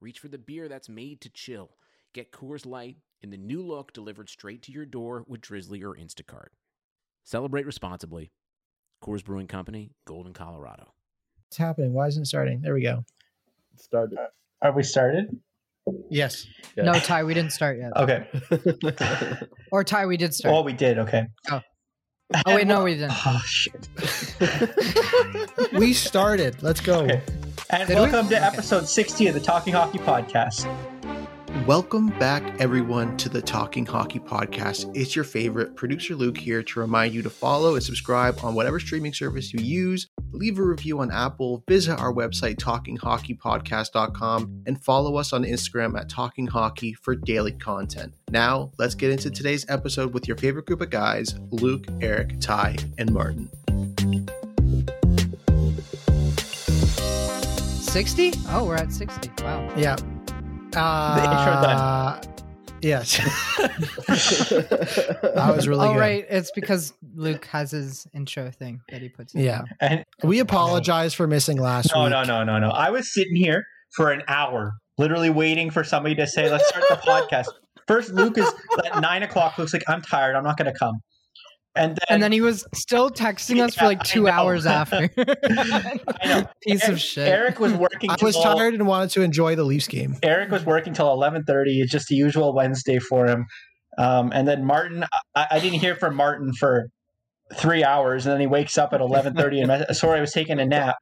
reach for the beer that's made to chill. Get Coors Light in the new look delivered straight to your door with Drizzly or Instacart. Celebrate responsibly. Coors Brewing Company, Golden, Colorado. What's happening? Why isn't it starting? There we go. Started. Uh, Are we started? Yes. Yeah. No, Ty, we didn't start yet. Okay. Or Ty, we did start. Oh, we did. Okay. Oh. Oh wait, no, we didn't. Oh shit. we started. Let's go. Okay. And Did we? welcome to Okay. episode 60 of the Talking Hockey Podcast. Welcome back, everyone, to the Talking Hockey Podcast. It's your favorite producer Luke here to remind you to follow and subscribe on whatever streaming service you use. Leave a review on Apple, visit our website, talkinghockeypodcast.com, and follow us on Instagram at Talking Hockey for daily content. Now, let's get into today's episode with your favorite group of guys Luke, Eric, Ty, and Martin. Sixty? Oh, we're at sixty. Wow. Yeah. Uh, The intro done. Yes. that was really oh good. right, it's because Luke has his intro thing that he puts. in. Yeah. And We apologize for missing last no, week. no, no, no, no. I was sitting here for an hour, literally waiting for somebody to say, let's start the podcast. First, Luke is at nine o'clock. Looks like I'm tired. I'm not going to come. And then, And then he was still texting us for like two hours after. I know. Piece Eric, of shit. Eric was working. I was till- tired and wanted to enjoy the Leafs game. Eric was working till eleven thirty. It's just the usual Wednesday for him. Um, and then Martin, I, I didn't hear from Martin for three hours, and then he wakes up at eleven thirty and sorry, I was taking a nap.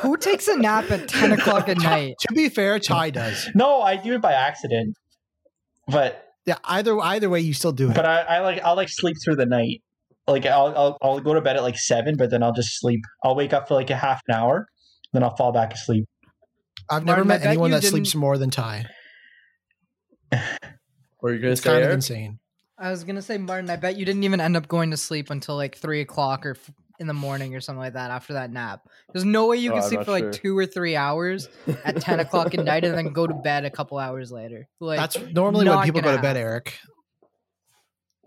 Who takes a nap at ten o'clock at night? To be fair, Ty does. No, I do it by accident, but Yeah, either either way, you still do it. but I, I like I'll like sleep through the night. Like I'll, I'll I'll go to bed at like seven, but then I'll just sleep. I'll wake up for like a half an hour, then I'll fall back asleep. I've never Martin, met anyone that sleeps didn't- more than Ty. Were you gonna It's say kind of insane. I was gonna say, Martin. I bet you didn't even end up going to sleep until like three o'clock or f- in the morning or something like that after that nap. There's no way you Oh, can I'm sleep not for like sure. two or three hours at ten o'clock at night and then go to bed a couple hours later. Like That's normally when people go gonna bed, happen. Eric.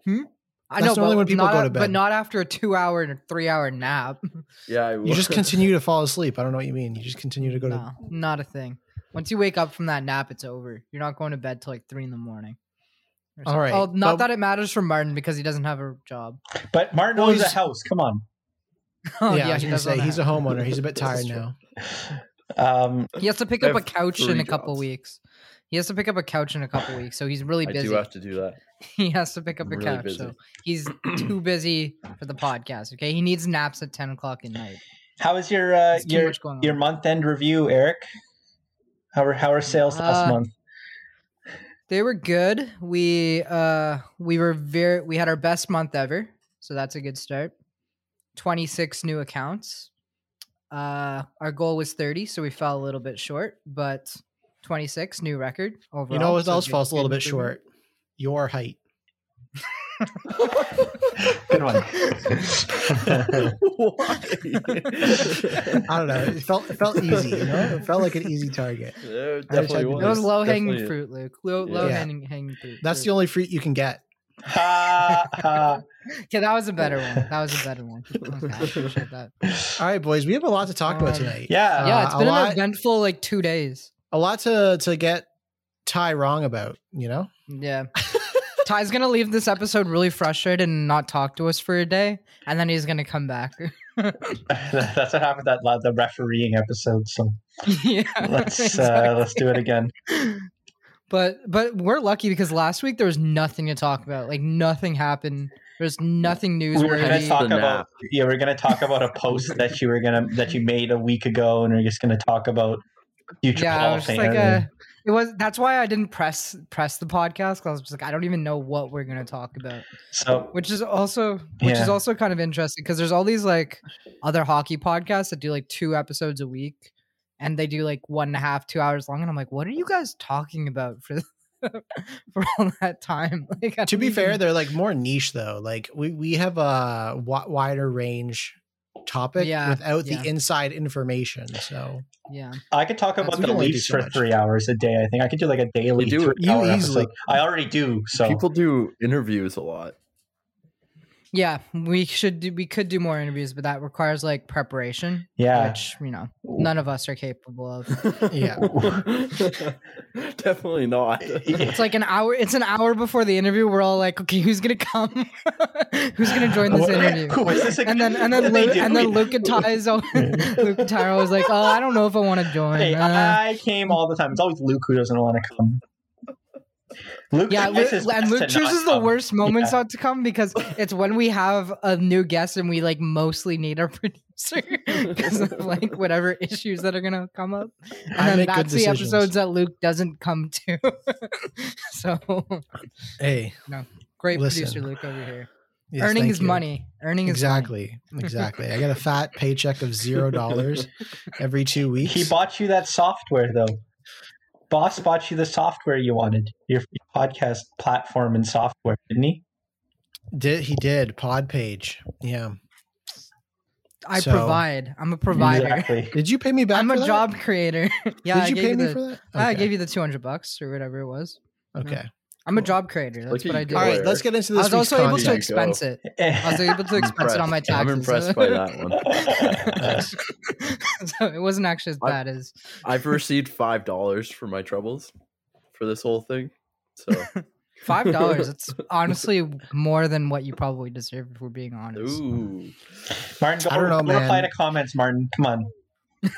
Hmm? I that's know, normally but when people not go a- to but not after a two-hour and three-hour nap. Yeah, I You just continue to fall asleep. I don't know what you mean. You just continue to go to. not a thing. Once you wake up from that nap, it's over. You're not going to bed till like three in the morning. or All something. right, Oh, not but- that it matters for Martin because he doesn't have a job. But Martin Well, owns a house. Come on. Oh, yeah, I was gonna say he's a homeowner. He's a bit tired This is true. now. Um, He has to pick up a couch in three a couple weeks. He has to pick up a couch in a couple weeks, so he's really busy. I busy. do have to do that. He has to pick up I'm a really couch, busy. so he's too busy for the podcast. Okay, he needs naps at ten o'clock at night. how was your uh, your much going on. your month end review, Eric? How are how are sales last Uh, month? They were good. We uh we were very we had our best month ever, so that's a good start. Twenty six new accounts. Uh, our goal was thirty, so we fell a little bit short, but twenty six new record overall. You know what so else good- falls a little bit short? Your height. Good one. Why? I don't know. It felt it felt easy. You know, it felt like an easy target. There I just had definitely was. It was low hanging fruit, Luke. Low, Yeah. low Yeah. hanging hanging fruit. That's the only fruit you can get. Ha, ha. Okay, that was a better one. That was a better one. Okay, that. All right, boys, we have a lot to talk about Um, tonight. Yeah. yeah, it's a been lot- an eventful like two days. A lot to to get Ty wrong about. You know. Yeah. Ty's gonna leave this episode really frustrated and not talk to us for a day, and then he's gonna come back. That's what happened that the refereeing episode. So yeah, let's uh, let's do it again. But but we're lucky because last week there was nothing to talk about. Like nothing happened. There's nothing news. We were gonna talk about yeah, we're gonna talk about a post that you were gonna that you made a week ago, and we're just gonna talk about future yeah, Hall I of was just like, uh, it was. That's why I didn't press press the podcast because I was just like, I don't even know what we're gonna talk about. so which is also which is also kind of interesting because there's all these like other hockey podcasts that do like two episodes a week and they do like one and a half, two hours long, and I'm like, what are you guys talking about for for all that time? Like, to don't be fair, they're like more niche though. Like we we have a wider range topic Yeah, without yeah. the inside information. So yeah, I could talk about we the can Leafs so for much. three hours a day. I think I could do like a daily You do- three you easily- episode. I already do. So People do interviews a lot. Yeah. We should do. We could do more interviews, but that requires like preparation, yeah, which you know none of us are capable of. Yeah. Definitely not. It's like an hour. It's an hour before the interview. We're all like, okay, who's gonna come? who's gonna join this interview? this And then and then Luke, and then Luke and Ty is al- Luke and Ty are always like, oh, I don't know if I want to join. Hey, Uh, I came all the time. It's always Luke who doesn't want to come. Luke yeah, Luke, and Luke chooses the um, worst moments Yeah. not to come because it's when we have a new guest and we like mostly need our producer because of like whatever issues that are gonna come up. And I then that's the episodes that Luke doesn't come to. so hey, no, great Listen. producer Luke over here. yes, Earning thank his you. money. Earning his money. Exactly, exactly. I got a fat paycheck of zero dollars every two weeks. He bought you that software though. Boss bought you the software you wanted, your podcast platform and software, didn't he? did he did pod page? Yeah. I So- provide. I'm a provider. Exactly. Did you pay me back? I'm for a that? job creator. yeah, I Did you gave pay you me the, for that? I gave you the 200 bucks or whatever it was. Mm-hmm. Okay. I'm a job creator. That's Look what I do. All right. Let's get into this. I was also able to content. expense it. I was able to expense it on my taxes. I'm impressed by that one. So it wasn't actually as I- bad as I've received five dollars for my troubles for this whole thing. So five dollars. It's honestly more than what you probably deserve if we're being honest. ooh, Martin, go, I don't know, go reply to comments, Martin. Come on.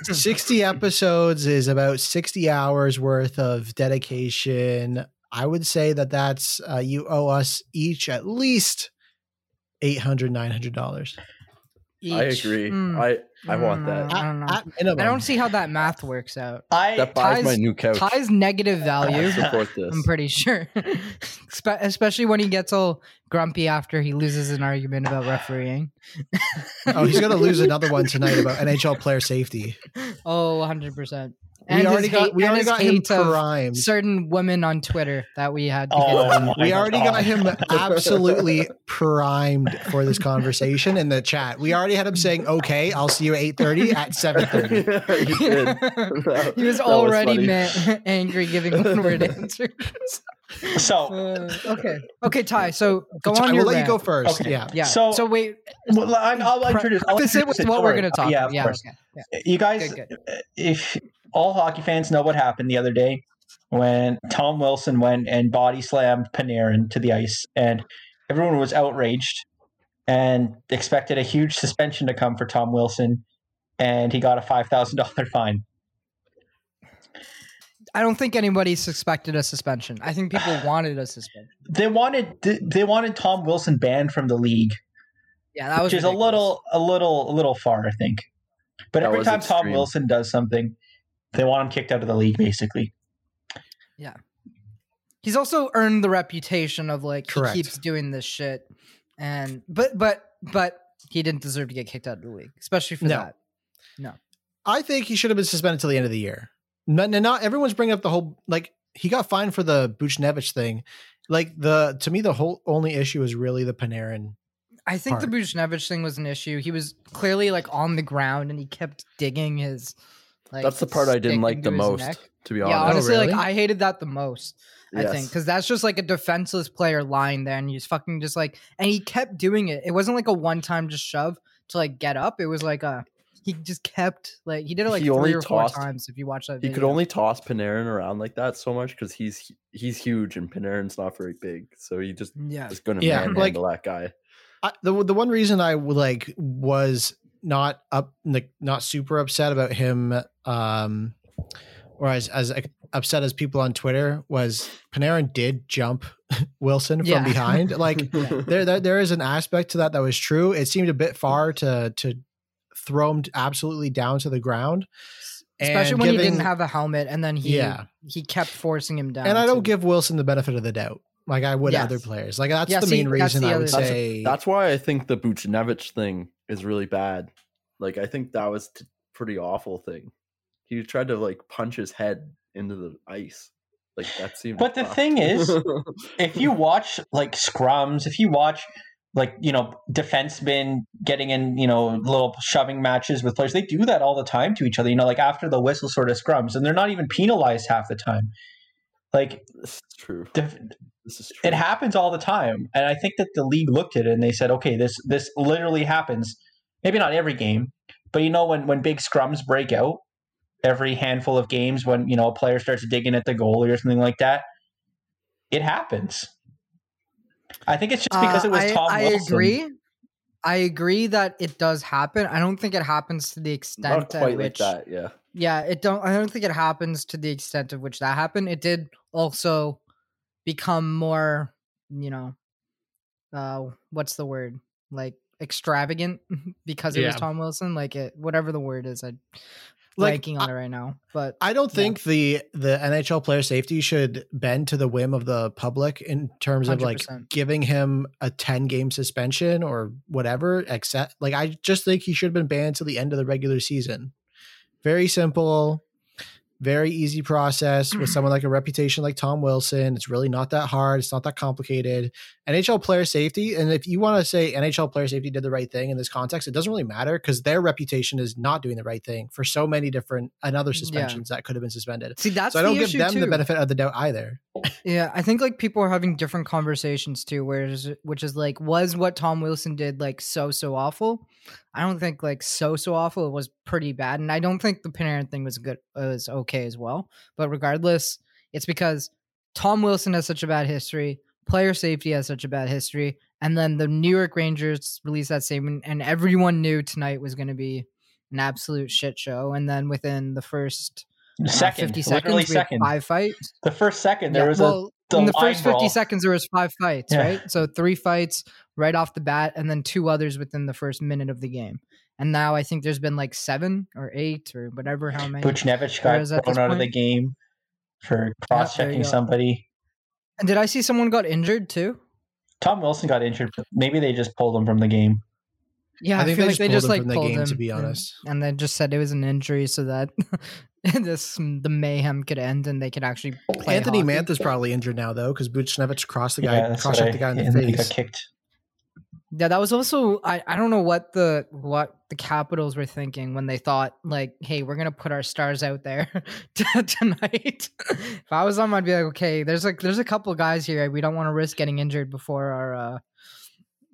60 episodes is about 60 hours worth of dedication. I would say that that's uh, you owe us each at least 800 900 I agree. Mm, I I want mm, that. I don't know. At. I don't see how that math works out. I That buys my new couch. Ty's negative value. I support this. I'm pretty sure, especially when he gets all grumpy after he loses an argument about refereeing. oh, he's going to lose another one tonight about NHL player safety. Oh, 100 percent. We already got we already got him primed. certain women on Twitter that we had. To Oh, get my We already got him absolutely primed for this conversation in the chat. We already had him saying, "Okay, I'll see you at 8:30 at 7:30." you he was already funny. ma- angry giving one word answers. So, Uh, okay, okay, Ty. So go I on will your let you go first. Okay. Yeah. Yeah. So- So, wait. well, I- I'll introduce. I'll preface it introduce with what Don't we're going to talk. Yeah, about. of yeah. Okay. yeah. You guys, Good, if all hockey fans know what happened the other day when Tom Wilson went and body slammed Panarin to the ice, and everyone was outraged and expected a huge suspension to come for Tom Wilson, and he got a five thousand dollar fine. I don't think anybody suspected a suspension. I think people wanted a suspension. They wanted they wanted Tom Wilson banned from the league, Yeah, that was which is a little a little a little far, I think. But That every was time Tom. Wilson does something, they want him kicked out of the league, basically. Yeah. He's also earned the reputation of like Correct. he keeps doing this shit, and but but but he didn't deserve to get kicked out of the league, especially for No. that. No, I think he should have been suspended till the end of the year. Not, not everyone's bringing up the whole like he got fined for the Buchnevich thing. Like the to me the whole only issue is really the Panarin. I think the Part. Buchnevich thing was an issue. He was clearly like on the ground and he kept digging his. Like, That's the part I didn't like the most, neck. to be honest. Yeah, honest. honestly, really? like I hated that the most. I think because that's just like a defenseless player lying there, and he's fucking just like, and he kept doing it. It wasn't like a one time just shove to like get up. It was like a he just kept like he did it like He three only or tossed- four times. If you watch that, He could only toss Panarin around like that so much because he's he's huge and Panarin's not very big, so he just yeah. is going to Yeah, manhandle like- that guy. I, the the one reason I would, like was not up like not super upset about him um or as as upset as people on Twitter was Panarin did jump Wilson from Yeah. behind. Like there, there there is an aspect to that that was true. It seemed a bit far to to throw him absolutely down to the ground. Especially And when he didn't have a helmet, and then he Yeah. he kept forcing him down. And I don't to- give Wilson the benefit of the doubt, like I would Yes. other players. Like that's Yeah, the see, main that's reason the I would thing. say. That's why I think the Buchnevich thing is really bad. Like I think that was t- pretty awful thing. He tried to like punch his head into the ice. Like that seemed. But the tough. thing is, if you watch like scrums, if you watch like you know defensemen getting in you know little shoving matches with players, they do that all the time to each other. You know, like after the whistle sort of scrums, and they're not even penalized half the time. Like this is true. def- true. It happens all the time, and I think that the league looked at it and they said, okay, this this literally happens. Maybe not every game, but you know when when big scrums break out, every handful of games when you know a player starts digging at the goalie or something like that, it happens. I think it's just because Uh, it was I, Tom I Wilson. agree. I agree that it does happen. I don't think it happens to the extent Not at quite like that. Yeah. yeah it don't i don't think it happens to the extent of which that happened it did also become more you know uh what's the word like extravagant because it was tom wilson like it whatever the word is i'm Like, blanking on it right now but I don't Yeah. think the the NHL player safety should bend to the whim of the public in terms of like giving him a 10 game suspension or whatever except like I just think he should have been banned till the end of the regular season. Very simple, very easy process with mm-hmm. someone like a reputation like Tom Wilson. It's really not that hard, it's not that complicated. NHL player safety and if you want to say NHL player safety did the right thing in this context, it doesn't really matter cuz their reputation is not doing the right thing for so many different and other Yeah. suspensions that could have been suspended. see that's so I don't give them the benefit of the doubt either. Yeah, I think like people are having different conversations too, whereas which is like, was what Tom Wilson did like so so awful? I don't think like so so awful. It was pretty bad, and I don't think the Panarin thing was good it was okay as well. But regardless, it's because Tom Wilson has such a bad history, player safety has such a bad history, and then the New York Rangers released that statement, and everyone knew tonight was going to be an absolute shit show. And then within the first uh, Second, 50 literally seconds, we had second. five fights. The first second, there Yeah, was well, the in the first 50 brawl. seconds there was five fights Yeah. right so three fights right off the bat and then two others within the first minute of the game and now i think there's been like seven or eight or whatever how many Buchnevich got thrown out of the game for cross checking go. somebody. and did i see someone got injured too Tom Wilson got injured, but maybe they just pulled him from the game. Yeah I i, think feel they like just they just him like from the pulled game, him to be and- honest. and then just said it was an injury so that this the mayhem could end and they could actually play Anthony hockey. Mantha's probably injured now though because Buchnevich crossed the guy, yeah, that's cross what checked the guy in the and face. got kicked. Yeah, that was also I, I don't know what the what the Capitals were thinking when they thought like, hey, we're gonna put our stars out there t- tonight. if I was them, I'd be like, okay, there's like there's a couple guys here. We don't want to risk getting injured before our uh,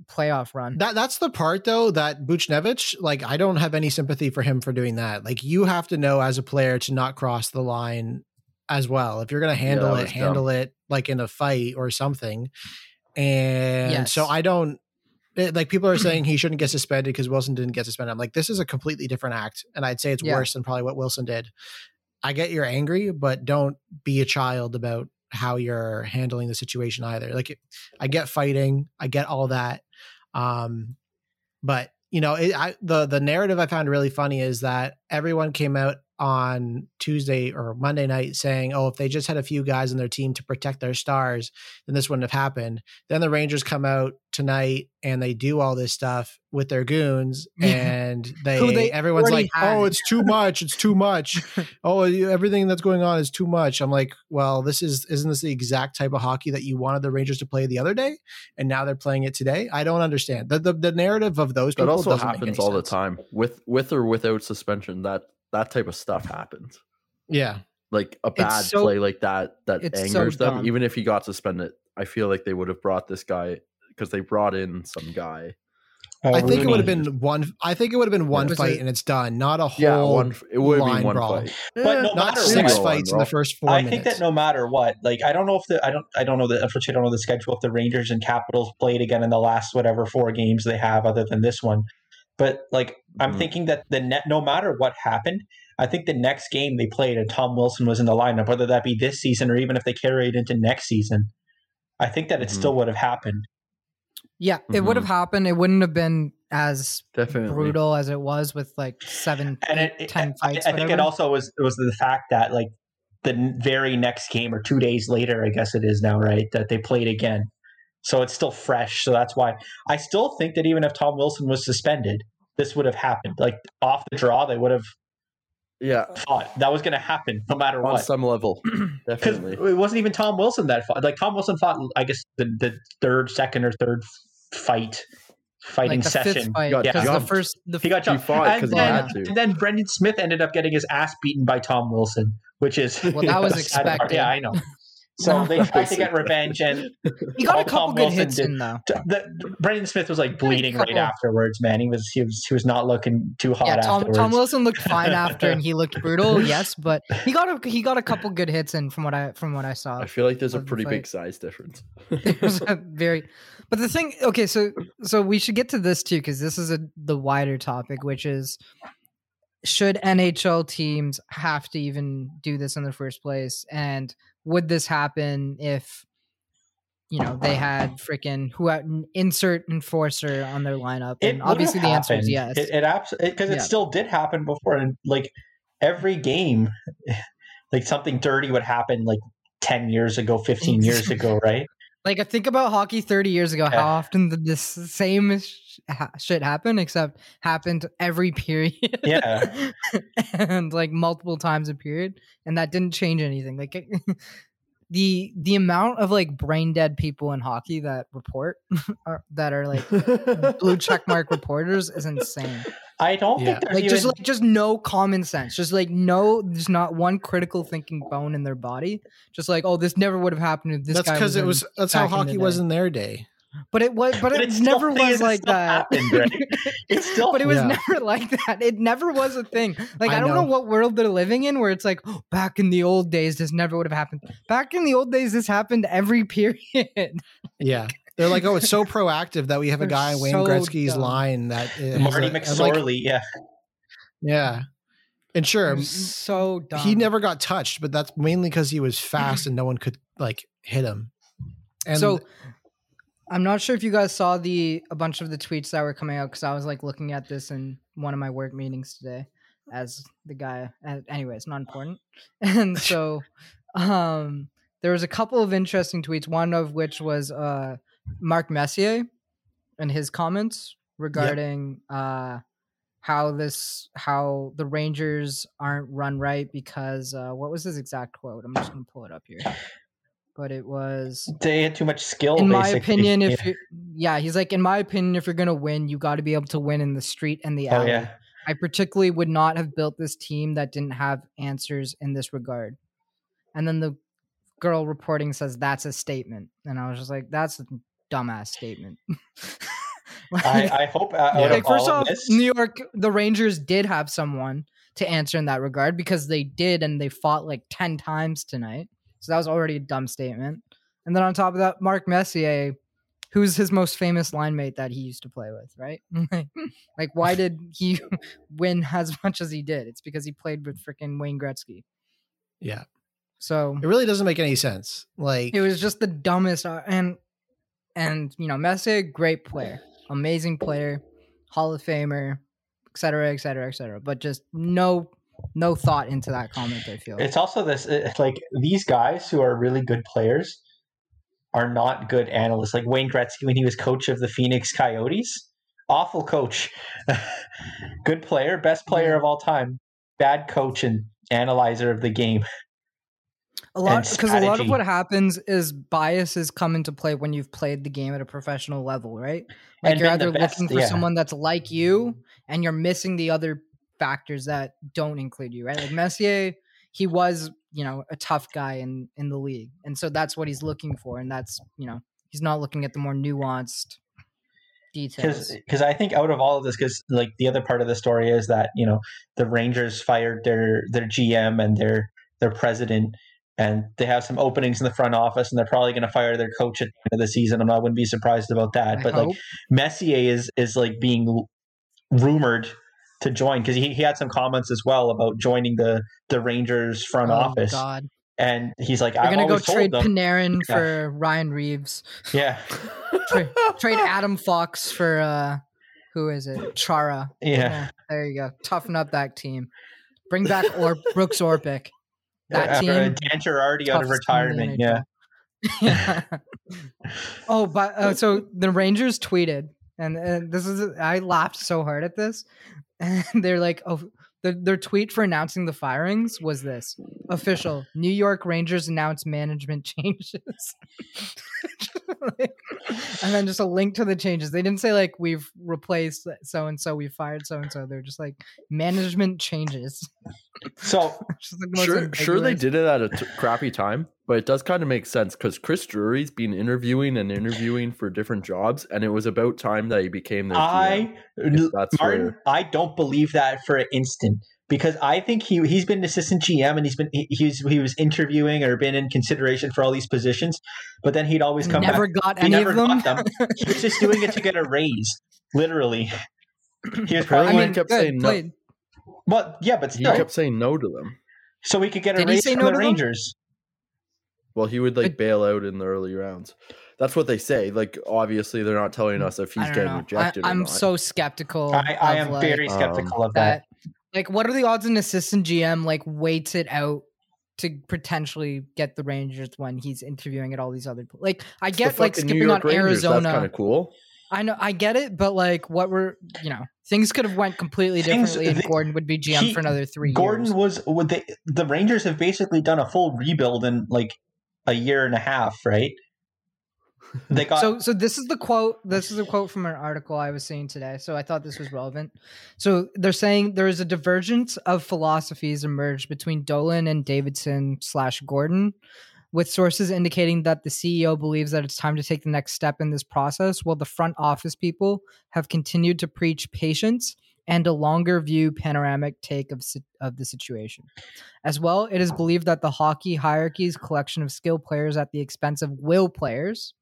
playoff run. That that's the part though that Buchnevich, like I don't have any sympathy for him for doing that. Like you have to know as a player to not cross the line as well. If you're gonna handle that it, was handle it like in a fight or something. And so I don't it- like people are saying he shouldn't get suspended because Wilson didn't get suspended. I'm like, this is a completely different act. And I'd say it's Yeah. worse than probably what Wilson did. I get you're angry, but don't be a child about how you're handling the situation either. Like I get fighting, I get all that. Um, but you know, it, I, the the narrative I found really funny is that everyone came out on Tuesday or Monday night saying, "Oh, if they just had a few guys on their team to protect their stars, then this wouldn't have happened." Then the Rangers come out tonight and they do all this stuff with their goons, and they, Who they everyone's already like, "Oh, it's too much! It's too much! oh, everything that's going on is too much." I'm like, "Well, this is isn't this the exact type of hockey that you wanted the Rangers to play the other day, and now they're playing it today?" I don't understand the the, the narrative of those people. That also happens any all the time with with or without suspension. That that type of stuff happens. Yeah, Like a bad so- play like that that it's so angers them. Even if he got suspended, I feel like they would have brought this guy because they brought in some guy. Uh, I think it would have been one. I think it would have been one fight it- and it's done, not a whole. Yeah, one. It would have line been one brawl. fight. But no not matter six what- fights in the first four I minutes. think that no matter what, like I don't know if the I don't I don't know the unfortunately I don't know the schedule if the Rangers and Capitals played again in the last whatever four games they have other than this one. But like I'm Mhm. thinking that the net no matter what happened, I think the next game they played and Tom Wilson was in the lineup, whether that be this season or even if they carry it into next season, I think that it Mhm. still would have happened. yeah, it would have happened. It wouldn't have been as Definitely. brutal as it was with like seven, And eight, it, it- ten I, fights. I think it also was it was the fact that like the very next game or two days later, I guess it is now, right? That they played again. So it's still fresh. So that's why I still think that even if Tom Wilson was suspended, this would have happened. Like off the draw, they would have Yeah, thought that was going to happen no matter on what. On some level, Because definitely. it wasn't even Tom Wilson that fought. Like Tom Wilson fought, I guess the, the third, second, or third fight fighting like session. fifth fight got because the first the He got He jumped. fought and, 'cause he then, had to. and then Brendan Smith ended up getting his ass beaten by Tom Wilson, which is Well, that was the sad part. expected. Yeah, I know. So they tried to get revenge, and he got a couple Tom good Wilson hits did- in though. t- the, Brendan Smith was like bleeding right afterwards. Man, he was he was he was not looking too hot Yeah, Tom, afterwards. Tom Wilson looked fine after, and he looked brutal. Yes, but he got a he got a couple good hits in from what I from what I saw. I feel like there's a of the pretty big size difference. It was a very, but the thing. Okay, so so we should get to this too because this is a the wider topic, which is should NHL teams have to even do this in the first place, and would this happen if you know they had freaking who had an insert enforcer on their lineup? And obviously the answer is yes. It, it absolutely because it Yeah. still did happen before, and like every game, like something dirty would happen like ten years ago, fifteen years ago, right? Like I think about hockey 30 years ago, Yeah. how often did this same sh- ha- shit happen except happened every period. Yeah. and like multiple times a period and that didn't change anything. Like the the amount of like brain dead people in hockey that report are, that are like blue check mark reporters is insane. I don't Yeah. think there's Like even just like just no common sense. Just like no there's not one critical thinking bone in their body. Just like oh this never would have happened if this that's because it was that's how back in hockey was in their day. But it was, but, But it it's never was it like that. happened, right? It's still but it was Yeah. never like that. It never was a thing. Like I, I don't know. know. what world they're living in where it's like oh, back in the old days, this never would have happened. Back in the old days, this happened every period. Yeah. They're like, oh, it's so proactive that we have a They're guy in Wayne so Gretzky's dumb. line that Marty a- and, like, McSorley. yeah, yeah, and sure, so dumb. he never got touched, but that's mainly because he was fast and no one could like hit him. And so I'm not sure if you guys saw the a bunch of the tweets that were coming out because I was like looking at this in one of my work meetings today as the guy. Uh, it's not important. And so, um, there was a couple of interesting tweets. One of which was uh Mark Messier and his comments regarding uh how this how the Rangers aren't run right because uh what was his exact quote? I'm just gonna pull it up here. But it was they had too much skill. in my basically. opinion, if yeah. you yeah, he's like, in my opinion, if you're gonna win, you got to be able to win in the street and the oh yeah, I particularly would not have built this team that didn't have answers in this regard. And then the girl reporting says that's a statement, and I was just like, that's a dumbass statement. Like- I, I hope uh, out Yeah. like first off, this, New York, the Rangers did have someone to answer in that regard because they did, and they fought like ten times tonight. So that was already a dumb statement. And then on top of that, Mark Messier, who's his most famous line mate that he used to play with, right? like, why did he win as much as he did? It's because he played with freaking Wayne Gretzky. yeah, So it really doesn't make any sense. Like, it was just the dumbest. uh, And and you know, Messier, great player, amazing player, Hall of Famer, et cetera, et cetera, et cetera. But just no no thought into that comment. I feel. it's also this it's like these guys who are really good players are not good analysts. Like Wayne Gretzky when he was coach of the Phoenix Coyotes, awful coach. good player, best player of all time, bad coach and analyzer of the game. a lot because a lot of what happens is biases come into play when you've played the game at a professional level, right? Like And you're either best, looking for yeah. someone that's like you, and you're missing the other factors that don't include you, right? Like Messier, he was you know a tough guy in in the league, and so that's what he's looking for, and that's you know he's not looking at the more nuanced details. because I think out of all of this, because like the other part of the story is that you know the Rangers fired their their GM and their their president, and they have some openings in the front office, and they're probably going to fire their coach at the end of the season. I'm not wouldn't be surprised about that. I but like. Messier is is like being rumored to join because he, he had some comments as well about joining the the Rangers front Oh, office, God, and he's like, they're I've gonna go trade them, Panarin Yeah. for Ryan Reaves. yeah, Trade, trade Adam Fox for uh who is it? Chara. yeah. there you go. Toughen up that team. Bring back or Brooks Orpik. That After team. Dan Girardi out of toughest team in the retirement, yeah. NHL. oh, but uh, so the Rangers tweeted, and, and this is I laughed so hard at this, and they're like, "Oh, the, their tweet for announcing the firings was this official New York Rangers announce management changes. Like, and then just a link to the changes. They didn't say like we've replaced so and so, we fired so and so. They're just like management changes. So like the most Sure, sure they did it at a t- crappy time, but it does kind of make sense because Chris Drury's been interviewing and interviewing for different jobs, and it was about time that he became the. GM. I, if that's Martin, where- I don't believe that for an instant because I think he he's been an assistant GM and he's been he, he's he was interviewing or been in consideration for all these positions, but then he'd always come never back. got He any never of them. got them. He was just doing it to get a raise, literally. He was Apparently probably, I mean, kept good, saying no. played. but yeah, but he kept saying no to them. so we could get a Did he raise say from no the to them? Rangers. Well, he would like bail out in the early rounds. That's what they say. Like, obviously, they're not telling us if he's getting know. rejected. I, I'm not. so skeptical. I, I am like, very skeptical um, of that. that like what are the odds an assistant GM like waits it out to potentially get the Rangers when he's interviewing at all these other like I It's the get like skipping on York Rangers, That's kind of cool. I know I get it, but like what were you know things could have went completely Things- differently and the- Gorton would be GM he- for another three Gorton years. was would they, the Rangers have basically done a full rebuild and like a year and a half, right? They got so so this is the quote this is a quote from an article i was seeing today so i thought this was relevant so they're saying there is a divergence of philosophies emerged between dolan and davidson slash gorton with sources indicating that the ceo believes that it's time to take the next step in this process while the front office people have continued to preach patience and a longer view panoramic take of, of the situation. As well, it is believed that the hockey hierarchy's collection of skill players at the expense of will players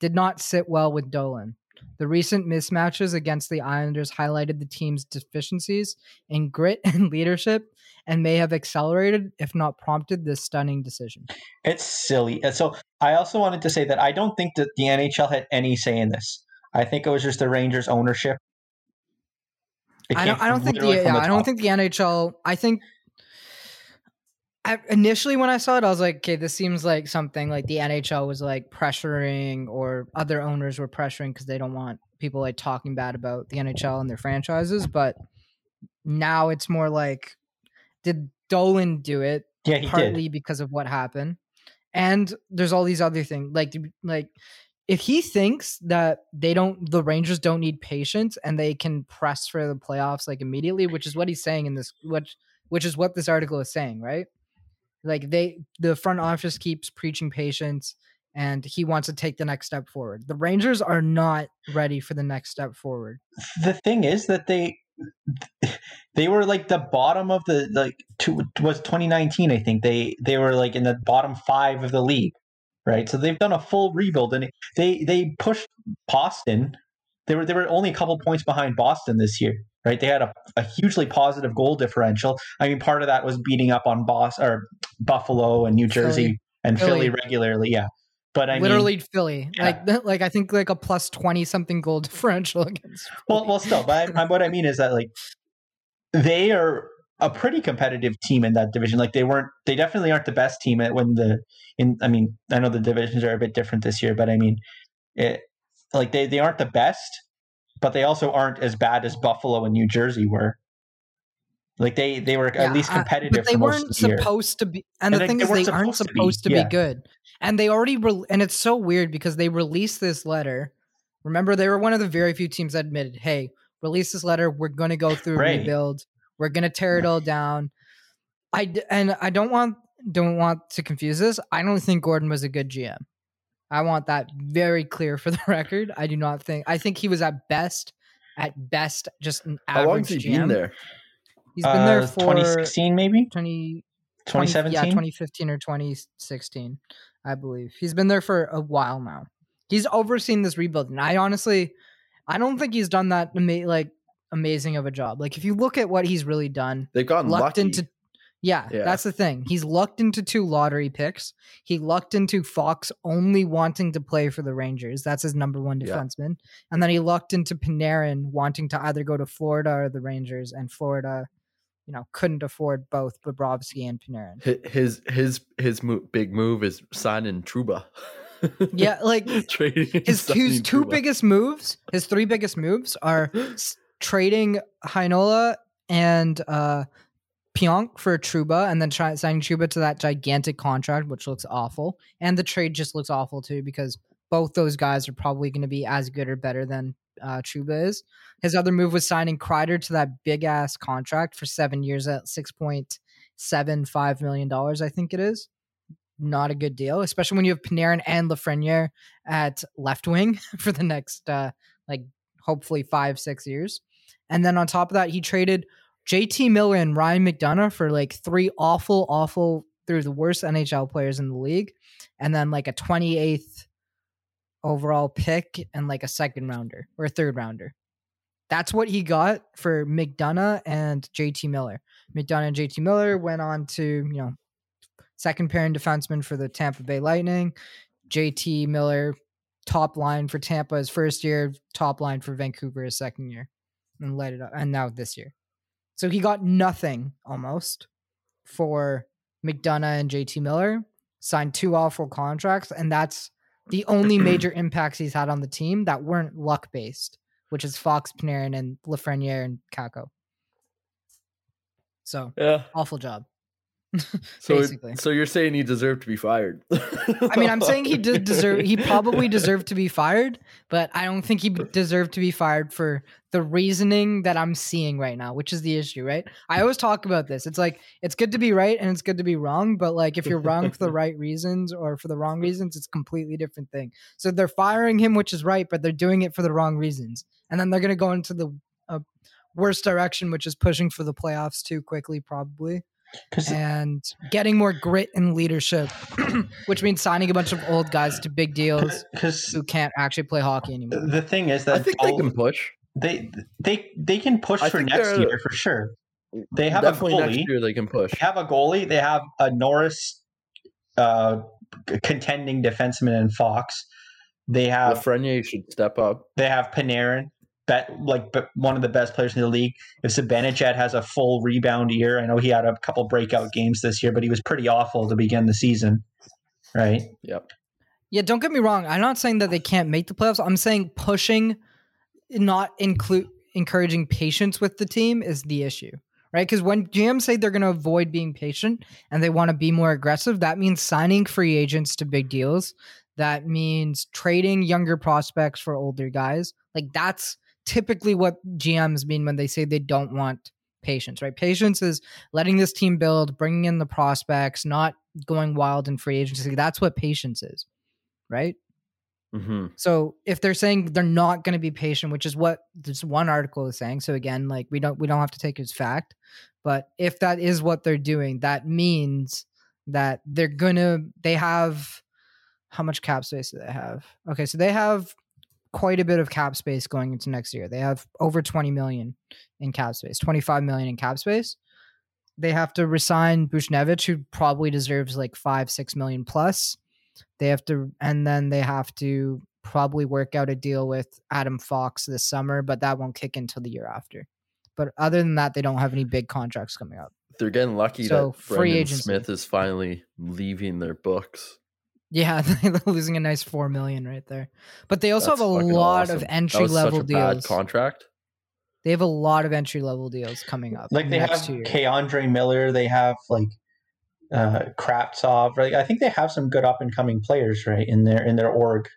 did not sit well with Dolan. The recent mismatches against the Islanders highlighted the team's deficiencies in grit and leadership and may have accelerated, if not prompted, this stunning decision. It's silly. So I also wanted to say that I don't think that the NHL had any say in this. I think it was just the Rangers ownership. I don't, I don't think the, yeah, the I don't think the NHL. I think I, initially when I saw it, I was like, okay, this seems like something like the NHL was like pressuring, or other owners were pressuring because they don't want people like talking bad about the NHL and their franchises. But now it's more like, did Dolan do it? Yeah, he partly did. because of what happened and there's all these other things like like if he thinks that they don't the rangers don't need patience and they can press for the playoffs like immediately which is what he's saying in this which which is what this article is saying right? Like they the front office keeps preaching patience and he wants to take the next step forward. The rangers are not ready for the next step forward. The thing is that they they were like the bottom of the like two, was 2019 I think. They they were like in the bottom 5 of the league right so they've done a full rebuild and they they pushed Boston they were they were only a couple points behind Boston this year right they had a, a hugely positive goal differential I mean part of that was beating up on Boss or Buffalo and New Jersey Philly. and Philly. Philly. regularly yeah but I mean literally philly yeah. like like i think like a plus 20 something goal differential against Well, Philly. well, still, but I, what I mean is that like they are a pretty competitive team in that division. Like they weren't, they definitely aren't the best team at when the in. I mean, I know the divisions are a bit different this year, but I mean, it like they they aren't the best, but they also aren't as bad as Buffalo and New Jersey were. Like they they were Yeah, at least uh, competitive. but they weren't the year. supposed to be And and, the thing they is they weren't aren't supposed to be, to be, yeah. good and they already re- and it's so weird because they released this letter remember they were one of the very few teams that admitted hey release this letter we're going to go through Right. rebuild we're going to tear it all down. I and i don't want don't want to confuse this. I don't think gorton was a good gm i want that very clear for the record. I do not think i think he was at best at best just an How average long's he GM. been there? he's been there Uh, for 2016 maybe? 20 20 2017. yeah 2015 or 2016 i believe. He's been there for a while now. He's overseen this rebuild and i honestly i don't think he's done that ama- like amazing of a job like if you look at what he's really done They've gotten lucked lucky. into yeah, Yeah. that's the thing he's lucked into two lottery picks he lucked into fox only wanting to play for the rangers that's his number one Yeah. defenseman and then he lucked into panarin wanting to either go to florida or the rangers and florida you know couldn't afford both bobrovsky and panarin his his his mo- big move is signing Trouba. Yeah, like, his his two Trouba. biggest moves, his three biggest moves are trading Heinola and uh Pionk for Trouba and then try, signing Trouba to that gigantic contract, which looks awful. And the trade just looks awful too because both those guys are probably going to be as good or better than uh, Trouba is. His other move was signing Kreider to that big ass contract for seven years at $6.75 million, I think it is. Not a good deal, especially when you have Panarin and Lafreniere at left wing for the next, uh, like, hopefully five, six years. And then on top of that, he traded JT Miller and Ryan McDonagh for like three awful, awful, through the worst NHL players in the league. And then like a 28th overall pick and like a second rounder or a third rounder. That's what he got for McDonagh and JT Miller. McDonagh and JT Miller went on to, you know, second pairing defenseman for the Tampa Bay Lightning. JT Miller, top line for Tampa his first year, top line for Vancouver his second year, and light it up. And now this year. So he got nothing almost for McDonagh and JT Miller, signed two awful contracts, and that's the only major impacts he's had on the team that weren't luck based, which is Fox, Panarin, and Lafreniere and Kakko. So Yeah. awful job. So, Basically. so you're saying he deserved to be fired? I mean, I'm saying he did deserve. He probably deserved to be fired, but I don't think he deserved to be fired for the reasoning that I'm seeing right now, which is the issue, right? I always talk about this. It's like it's good to be right and it's good to be wrong, but like if you're wrong for the right reasons or for the wrong reasons, it's a completely different thing. So they're firing him, which is right, but they're doing it for the wrong reasons, and then they're going to go into the uh, worst direction, which is pushing for the playoffs too quickly, probably and getting more grit and leadership, which means signing a bunch of old guys to big deals who can't actually play hockey anymore. the thing is that I that think they can push. they they they can push I for next year for sure. They have Definitely a next goalie. year they can push. They have a goalie. They have a Norris uh, contending defenseman in Fox. They have Lafreniere should step up. they have Panarin, bet like but one of the best players in the league. If Zibanejad has a full rebound year, I know he had a couple breakout games this year, but he was pretty awful to begin the season. Right? Yep. Yeah, don't get me wrong. I'm not saying that they can't make the playoffs. I'm saying pushing, not include encouraging patience with the team is the issue, right? Because when GMs say they're going to avoid being patient and they want to be more aggressive, that means signing free agents to big deals. That means trading younger prospects for older guys. Like that's typically what GMs mean when they say they don't want patience, right? Patience is letting this team build, bringing in the prospects, not going wild in free agency. That's what patience is, right? hmm So if they're saying they're not going to be patient, which is what this one article is saying, so again, like we don't we don't have to take it as fact, but if that is what they're doing, that means that they're gonna they have how much cap space do they have? Okay, so they have quite a bit of cap space going into next year. They have over 20 million in cap space, 25 million in cap space. They have to resign Buchnevich, who probably deserves like five, six million plus. They have to, and then they have to probably work out a deal with Adam Fox this summer, but that won't kick until the year after. But other than that, they don't have any big contracts coming up. They're getting lucky So, that free Brendan agency. Smith is finally leaving their books. Yeah, they're losing a nice four million right there. But they also That's have a lot awesome. of That entry was such level a bad deals. contract. they have a lot of entry level deals coming up. Like in they the have next two. K'Andre Miller, they have like uh Kravtsov. Right? I think they have some good up and coming players, right, in their in their org.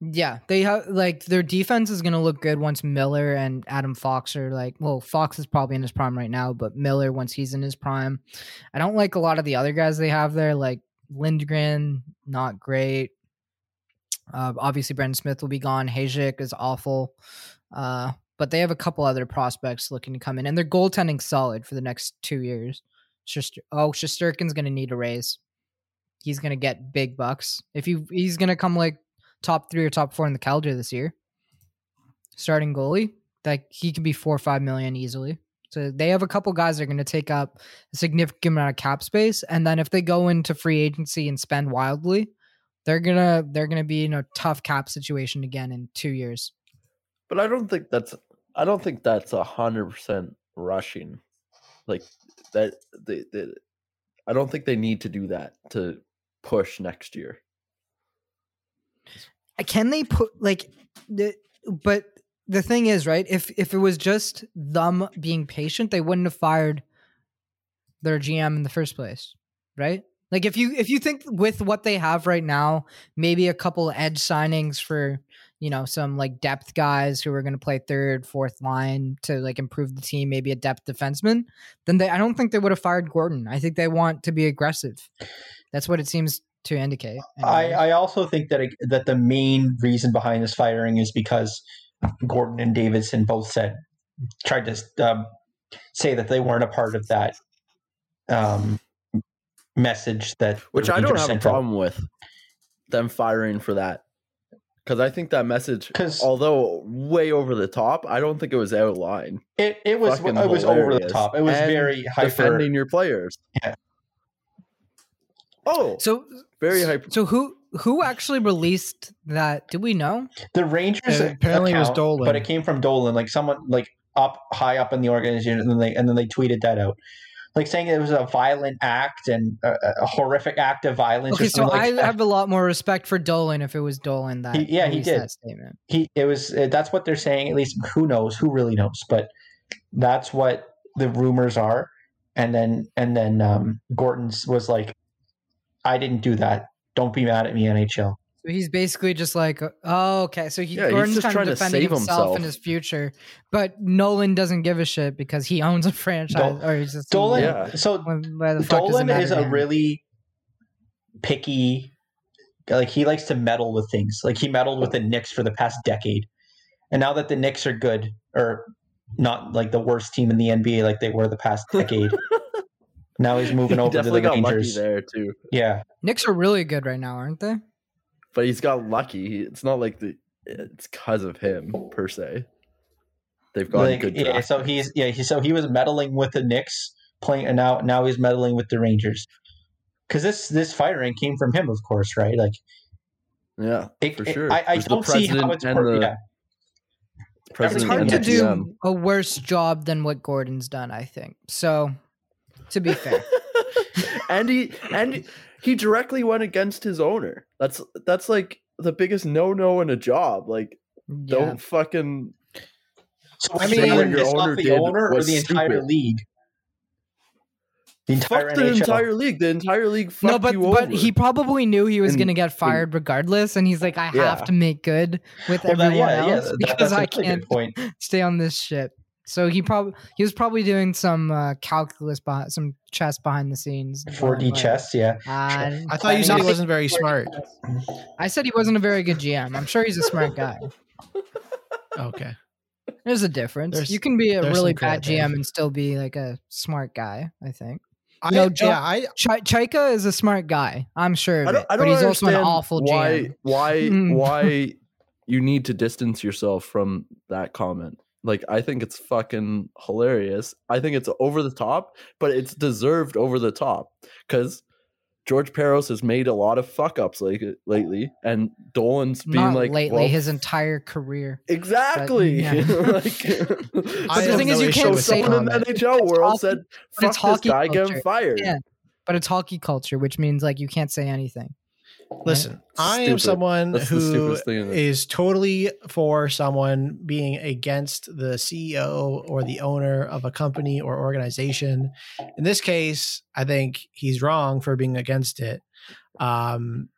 Yeah, they have like their defense is gonna look good once Miller and Adam Fox are like. Well, Fox is probably in his prime right now, but Miller once he's in his prime. I don't like a lot of the other guys they have there, like Lindgren, not great. Uh, obviously, Brendan Smith will be gone. Hajek is awful. Uh, but they have a couple other prospects looking to come in, and their goaltending solid for the next two years. Oh, Shesterkin's gonna need a raise. He's gonna get big bucks if he he's gonna come like top three or top four in the calendar this year. Starting goalie, that he could be four or five million easily. So they have a couple guys that are going to take up a significant amount of cap space, and then if they go into free agency and spend wildly, they're gonna they're gonna be in a tough cap situation again in two years. But I don't think that's I don't think that's a hundred percent rushing. Like that they, they I don't think they need to do that to push next year. Can they put like the but the thing is, right? If if it was just them being patient, they wouldn't have fired their GM in the first place, right? Like if you if you think with what they have right now, maybe a couple edge signings for you know some like depth guys who are going to play third, fourth line to like improve the team, maybe a depth defenseman, then they I don't think they would have fired Gorton. I think they want to be aggressive. That's what it seems to indicate. I. I also think that it, that the main reason behind this firing is because Gorton and Davidson both said tried to um, say that they weren't a part of that um, message that which I don't have a sent out. problem with them firing for that. Because I think that message, although way over the top, I don't think it was out of line. It, it was Fucking it was over the top. It was And very hyper. Defending your players. Yeah. Oh, so very hyper. so who who actually released that? Do we know? The Rangers Uh, apparently it was Dolan. but it came from Dolan, like someone like up high up in the organization, and then they and then they tweeted that out, like saying it was a violent act and a, a horrific act of violence. Okay, or so something I that. have a lot more respect for Dolan if it was Dolan that He- yeah, he did. that statement. he it was uh, that's what they're saying. At least who knows? Who really knows? But that's what the rumors are. And then and then um, Gorton's was like, I didn't do that. Don't be mad at me, NHL. So he's basically just like, oh, okay. So he, Yeah, he's Gorton's just kind trying to of defending save himself, himself. and his future, but Nolan doesn't give a shit because he owns a franchise, Dol- or he's just Dolan. Yeah. So Why the fuck Dolan is a really picky. Like he likes to meddle with things. Like he meddled with the Knicks for the past decade, and now that the Knicks are good or not like the worst team in the NBA like they were the past decade, now he's moving He over to the definitely got lucky Rangers. there too. Yeah, Knicks are really good right now, aren't they? But he's got lucky. It's not like the it's because of him per se. They've got like good. yeah. So he's yeah. He, so he was meddling with the Knicks playing, and now now he's meddling with the Rangers. Because this this firing came from him, of course, right? Like yeah, it, for it- sure. I, I don't see how it's and work- the yeah. It's hard to do a worse job than what Gorton's done. I think so. To be fair, and he and he directly went against his owner. That's that's like the biggest no no in a job. Like yeah. don't fucking So I I mean, mean, what your it's owner not the did owner or was the entire stupid. league. The entire fuck the NHL. entire league. The entire league fucked no, but you but over. he probably knew he was going to get fired regardless, and he's like, I have to make good with Well, everyone yeah, yeah, else that- because that's a I can't point. stay on this ship. So he probably he was probably doing some uh, calculus behind some chess behind the scenes. 4D going like, chess, yeah. "Ah, I thought you said he wasn't very smart. I said he wasn't a very good GM. I'm sure he's a smart guy. Okay. There's a difference. There's- you can be a really bad credit there. GM and still be like a smart guy. I think. I, No, John- yeah, I Ch- Chayka is a smart guy. I'm sure of I don't, it, I but don't he's also an understand awful why, GM. Why Mm. why you need to distance yourself from that comment? Like I think it's fucking hilarious. I think it's over the top, but it's deserved over the top because George Parros has made a lot of fuck ups like uh, lately, and Dolan's being Not like lately, well, his entire career. Exactly. yeah. like, I the thing is, you can't say the someone in the comment. NHL world hockey- said, "Fuck it's this hockey guy getting culture." fired." Yeah. But it's hockey culture, which means like you can't say anything. Listen, I am someone That's who stupidest thing in it. is totally for someone being against the CEO or the owner of a company or organization. In this case, I think he's wrong for being against it. Um,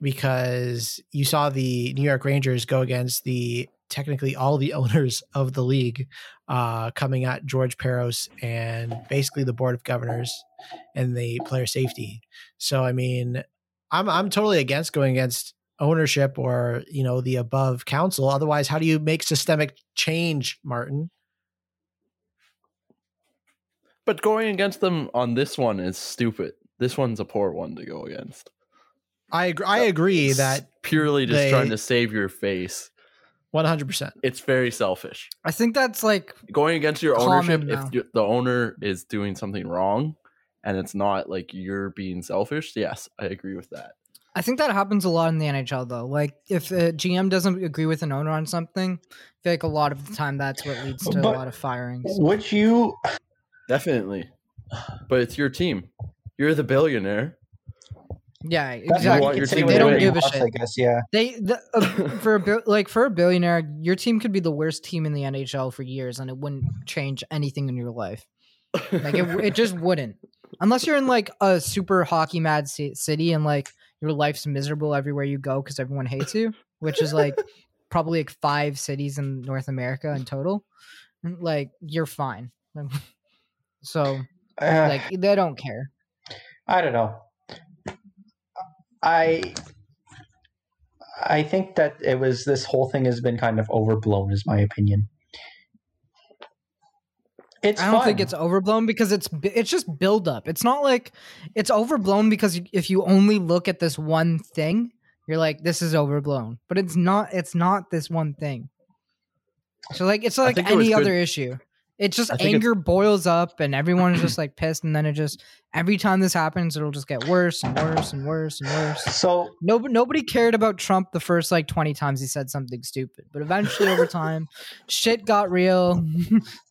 because you saw the New York Rangers go against the technically all the owners of the league uh, coming at George Parros and basically the board of governors and the player safety. So I mean, I'm I'm totally against going against ownership or you know the above council. Otherwise, how do you make systemic change, Martin? But going against them on this one is stupid. This one's a poor one to go against. I agree, I agree It's that purely just they- trying to save your face. 100. percent It's very selfish. I think that's like Going against your ownership now. if the owner is doing something wrong and it's not like you're being selfish. Yes, I agree with that. I think that happens a lot in the NHL though. Like if a GM doesn't agree with an owner on something, I feel like a lot of the time that's what leads to But- a lot of firings. Would you Definitely. But it's your team. You're the billionaire. Yeah, exactly. want your say team they don't give a wants, shit. I guess, yeah. They the, uh, for a like for a billionaire, your team could be the worst team in the NHL for years, and it wouldn't change anything in your life. Like it, it just wouldn't. Unless you're in like a super hockey mad ci- city and like your life's miserable everywhere you go because everyone hates you, which is like probably like five cities in North America in total. mm, Like you're fine. So Uh, like they don't care. I don't know. I I think that it was this whole thing has been kind of overblown, is my opinion. It's I don't think it's overblown because it's it's just build up. It's not like it's overblown because if you only look at this one thing, you're like this is overblown. But it's not it's not this one thing. So like it's like think it was any good- other issue. It's just I think it's- anger boils up and everyone's just like pissed and then it just every time this happens it'll just get worse and worse and worse and worse. so Nobody nobody cared about Trump the first like 20 times he said something stupid. But eventually over time shit got real.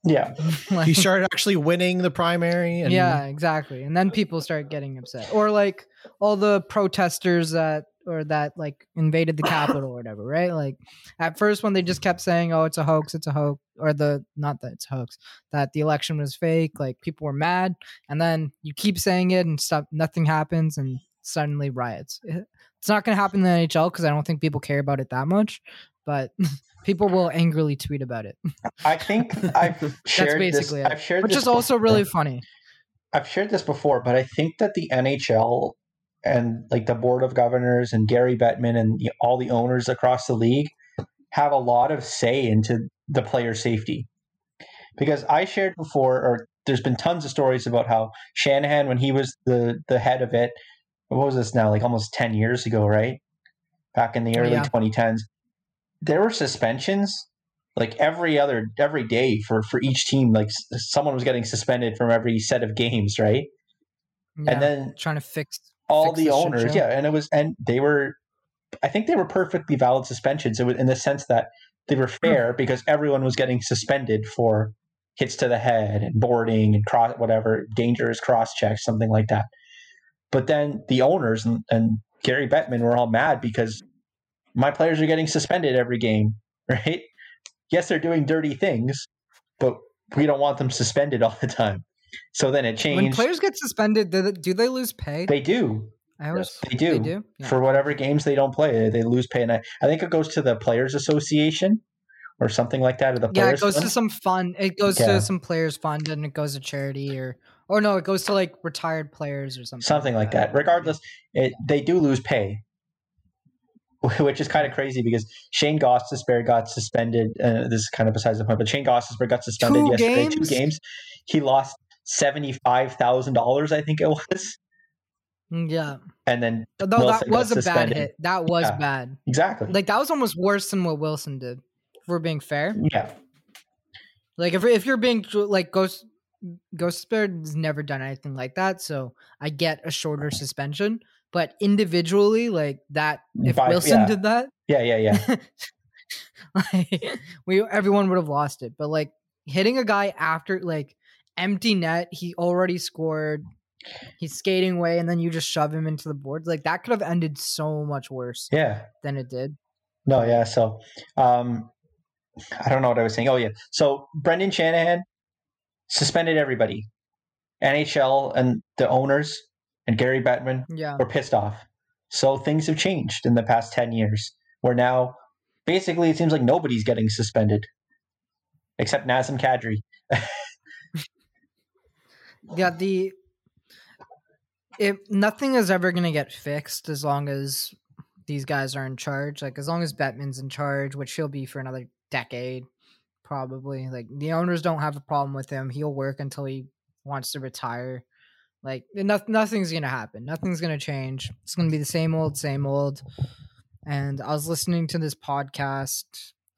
yeah. Like- he started actually winning the primary. And yeah, exactly. And then people start getting upset. Or like all the protesters that or that like invaded the capital or whatever, right? Like at first when they just kept saying, Oh, it's a hoax, it's a hoax or the not that it's a hoax, that the election was fake, like people were mad, and then you keep saying it and stuff nothing happens and suddenly riots. Eh, it's not gonna happen in the NHL because I don't think people care about it that much, but people will angrily tweet about it. I think I've shared this. basically it. I've shared Which this is also really funny. I've shared this before, but I think that the NHL and like the board of governors and Gary Bettman and the, all the owners across the league have a lot of say into the player safety. Because I shared before, or there's been tons of stories about how Shanahan, when he was the the head of it, what was this now? Like almost ten years ago, right? Back in the Oh, early yeah. 2010s, there were suspensions like every other every day for for each team. Like someone was getting suspended from every set of games, right? Yeah, And then trying to fix all the owners, yeah, and it was, and they were, I think they were perfectly valid suspensions. It was in the sense that they were Hmm. fair because everyone was getting suspended for hits to the head and boarding and cross whatever dangerous cross checks, something like that. But then the owners and, and Gary Bettman were all mad because my players are getting suspended every game, right? Yes, they're doing dirty things, but we don't want them suspended all the time. So then it changed. When players get suspended, do they, do they lose pay? they do. I always Yes. They do. They do. Yeah. For whatever games they don't play, they lose pay. And I, I think it goes to the Players Association or something like that. Or the yeah, players it goes to some fund. It goes Yeah. to some players fund, and it goes to charity, or or no, it goes to like retired players or something. something like that. Regardless, it, they do lose pay, which is kind of crazy because Shane Gostisbehere got suspended. Uh, this is kind of besides the point, but Shane Gostisbehere got suspended Two yesterday. Two games? games. He lost seventy five thousand dollars, I think it was, Mm, Yeah, and then no, that Wilson got was a bad suspended. hit. That was Yeah. bad. exactly, Like that was almost worse than what Wilson did. If we're being fair, yeah, like if if you're being like Ghost Ghost Spirit has never done anything like that, so I get a shorter suspension. But individually, like that, if Wilson yeah. did that, yeah, yeah, yeah. like, we everyone would have lost it. But like hitting a guy after like empty net, he already scored. He's skating away, and then you just shove him into the boards. Like that could have ended so much worse yeah. than it did. No, yeah. So, um, I don't know what I was saying. Oh, yeah. So Brendan Shanahan suspended everybody. NHL and the owners and Gary Bettman Yeah, were pissed off. So things have changed in the past ten years. Where now, basically, it seems like nobody's getting suspended except Nazem Kadri. yeah. The it nothing is ever gonna get fixed as long as these guys are in charge. Like as long as Bettman's in charge, which he'll be for another decade, probably. Like the owners don't have a problem with him. He'll work until he wants to retire. Like no, nothing's gonna happen. Nothing's gonna change. It's gonna be the same old, same old. And I was listening to this podcast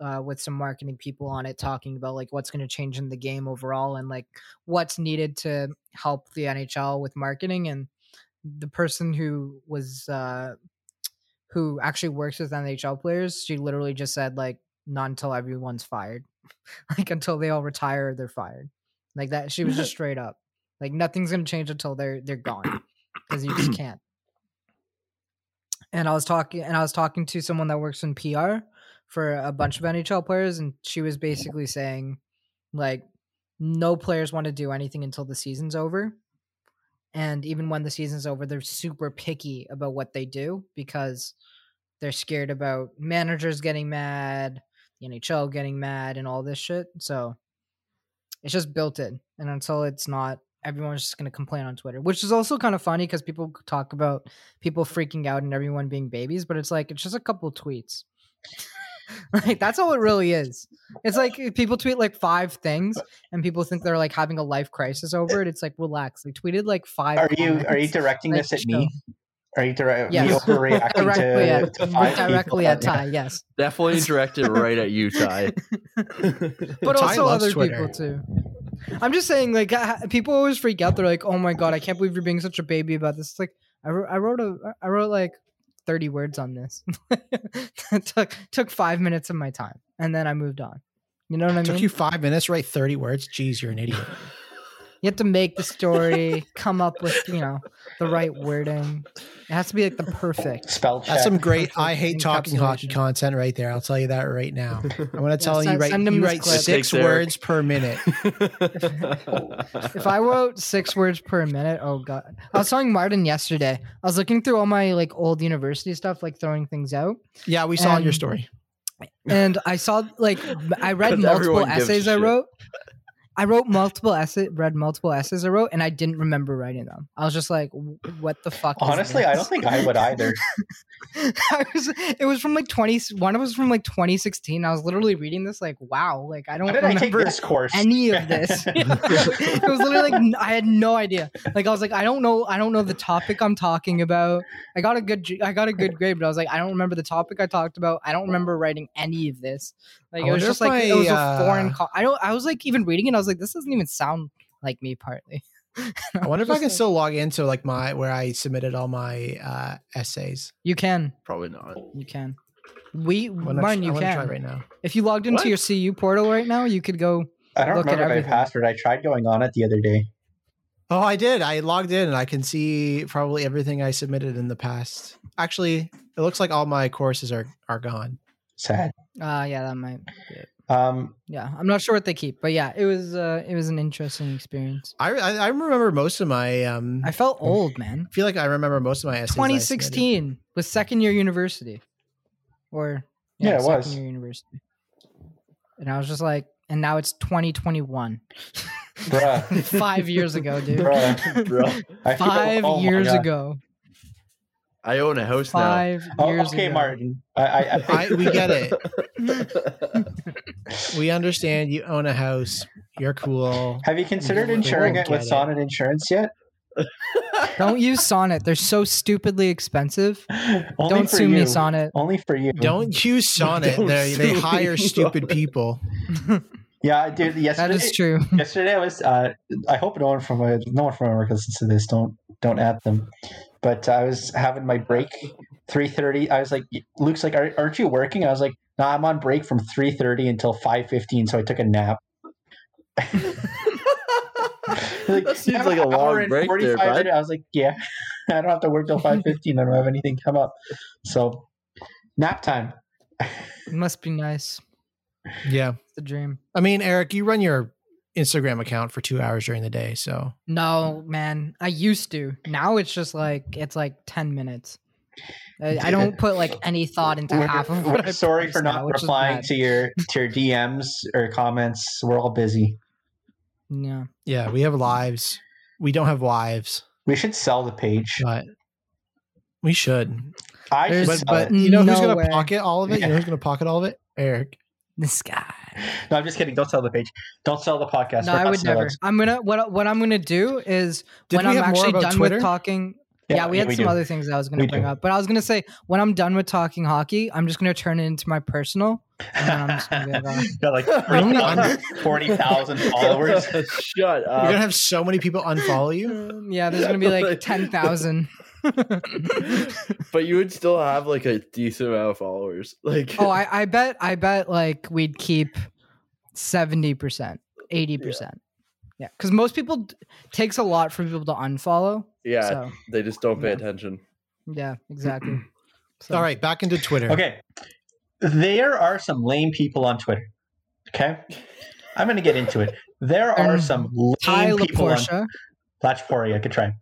uh, with some marketing people on it, talking about like what's gonna change in the game overall, and like what's needed to help the NHL with marketing. And the person who was uh, who actually works with NHL players, she literally just said like not until everyone's fired, like until they all retire, they're fired, like that. She was just straight up like nothing's gonna change until they're they're gone because you just can't. And I was talking and I was talking to someone that works in PR for a bunch of NHL players, and she was basically saying like no players want to do anything until the season's over. And even when the season's over, they're super picky about what they do because they're scared about managers getting mad, the NHL getting mad, and all this shit. So it's just built in. And until it's not, everyone's just going to complain on Twitter, which is also kind of funny because people talk about people freaking out and everyone being babies, but it's like, it's just a couple tweets. like that's all it really is. It's like eh, people tweet like five things and people think they're like having a life crisis over it. It's like relax. They tweeted like five. Are you are you directing Like, this at chill. me? Are you dire- me Yes. overreacting directly to, at to five directly people? at Ty? Yes, Definitely directed right at you, Ty. but Ty also loves other Twitter. people too. I'm just saying, like people always freak out. They're like, "Oh my god, I can't believe you're being such a baby about this." It's like I wrote, I wrote a, I wrote like 30 words on this. took took five minutes of my time, and then I moved on. You know what I mean? Took you five minutes, to write thirty words. Jeez, you're an idiot. You have to make the story, come up with you know the right wording. It has to be like the perfect. Spell check. That's some great. Perfect I hate talking hockey content right there. I'll tell you that right now. I'm gonna tell you right. send You write clip. six words per minute. If I wrote six words per minute, oh god! I was telling Martin yesterday. I was looking through all my like old university stuff, like throwing things out, Yeah, we saw in your story. and I saw like I read multiple everyone gives a essays I wrote. I wrote multiple essays, read multiple essays I wrote, and I didn't remember writing them. I was just like, "What the fuck?" is Honestly, I don't think I would either. I was, it was from like 20 one of was from like 2016 i was literally reading this like wow like i don't Why did I remember this course? any of this. It was literally like n- i had no idea. Like i was like i don't know i don't know the topic i'm talking about. I got a good i got a good grade but i was like i don't remember the topic i talked about. I don't remember writing any of this. Like I it was just if like it was a foreign uh, co- i don't i was like even reading it i was like this doesn't even sound like me partly I wonder if I can like- still log into like my where I submitted all my uh, essays. you can Probably not. you can we I'm Martin, tr- you I'm can try right now. If you logged into What? your CU portal right now, you could go. I don't Look at remember my password. I tried going on it the other day. Oh, I did. I logged in and I can see probably everything I submitted in the past. Actually, it looks like all my courses are are gone. Sad. Uh yeah, that might. Be it. Um, Yeah, I'm not sure what they keep, but yeah, it was uh it was an interesting experience. I I, I remember most of my um. I I felt old, man. I feel like I remember most of my essays. I submitted. 2016 was second year university, or Yeah, it second was. year university, and I was just like, and now it's 2021. Bruh. Five years ago, dude. Bruh. Bro, I feel- Five oh my years ago. I own a house Five Oh, years okay, ago. Martin. I, I, I I, we get it. now. We understand. You own a house. You're cool. Have you considered We insuring it with it. Sonnet Insurance yet? Don't use Sonnet. They're so stupidly expensive. Only Don't for sue me. Sonnet. Only for you. Don't use Sonnet. Don't They they hire me, stupid people. Yeah, dude. That Yesterday, that is true. yesterday I was. Uh, I hope no one from my no one from my work listens to this. Don't don't add them. But I was having my break, three thirty. I was like, Luke's like, aren't you working? I was like, No, I'm on break from three thirty until five fifteen. So I took a nap. like, That seems like a long hour break there, 45 bud." minutes." I was like, Yeah, I don't have to work till five fifteen. I don't have anything come up. So nap time. It must be nice. Yeah. It's the dream. I mean, Eric, you run your Instagram account for two hours during the day, so No, man. I used to. Now it's just like it's like ten minutes. I, I don't put like any thought into We're, half of we're what I'm sorry for not which is replying to your to your DMs or comments. We're all busy. Yeah. yeah, we have lives. We don't have wives, We should sell the page. but we should. I should There's- But sell but it. you know who's gonna way. pocket all of it? You know who's gonna pocket all of it? Eric. This guy. No, I'm just kidding. Don't sell the page. Don't sell the podcast. No, We're I not would never. sellers. I'm gonna what what I'm gonna do is Did when I'm actually done Twitter? with talking. Yeah, we had some do. other things I was gonna bring do. up, but I was gonna say when I'm done with talking hockey, I'm just gonna turn it into my personal. And I'm just gonna be like, oh, Got like only 40,000 40,000 followers. Shut up! You're gonna have so many people unfollow you. Um, yeah, there's gonna be like ten thousand. but you would still have like a decent amount of followers. Like oh, I, I bet I bet like we'd keep seventy percent, eighty percent. Yeah, because most people takes a lot for people to unfollow. yeah, So they just don't pay yeah. attention. yeah, exactly. So, All right, back into Twitter. Okay. There are some lame people on Twitter. Okay. I'm going to get into it. There are Um, some Ty lame people on Laportia. Latchpori. I could try.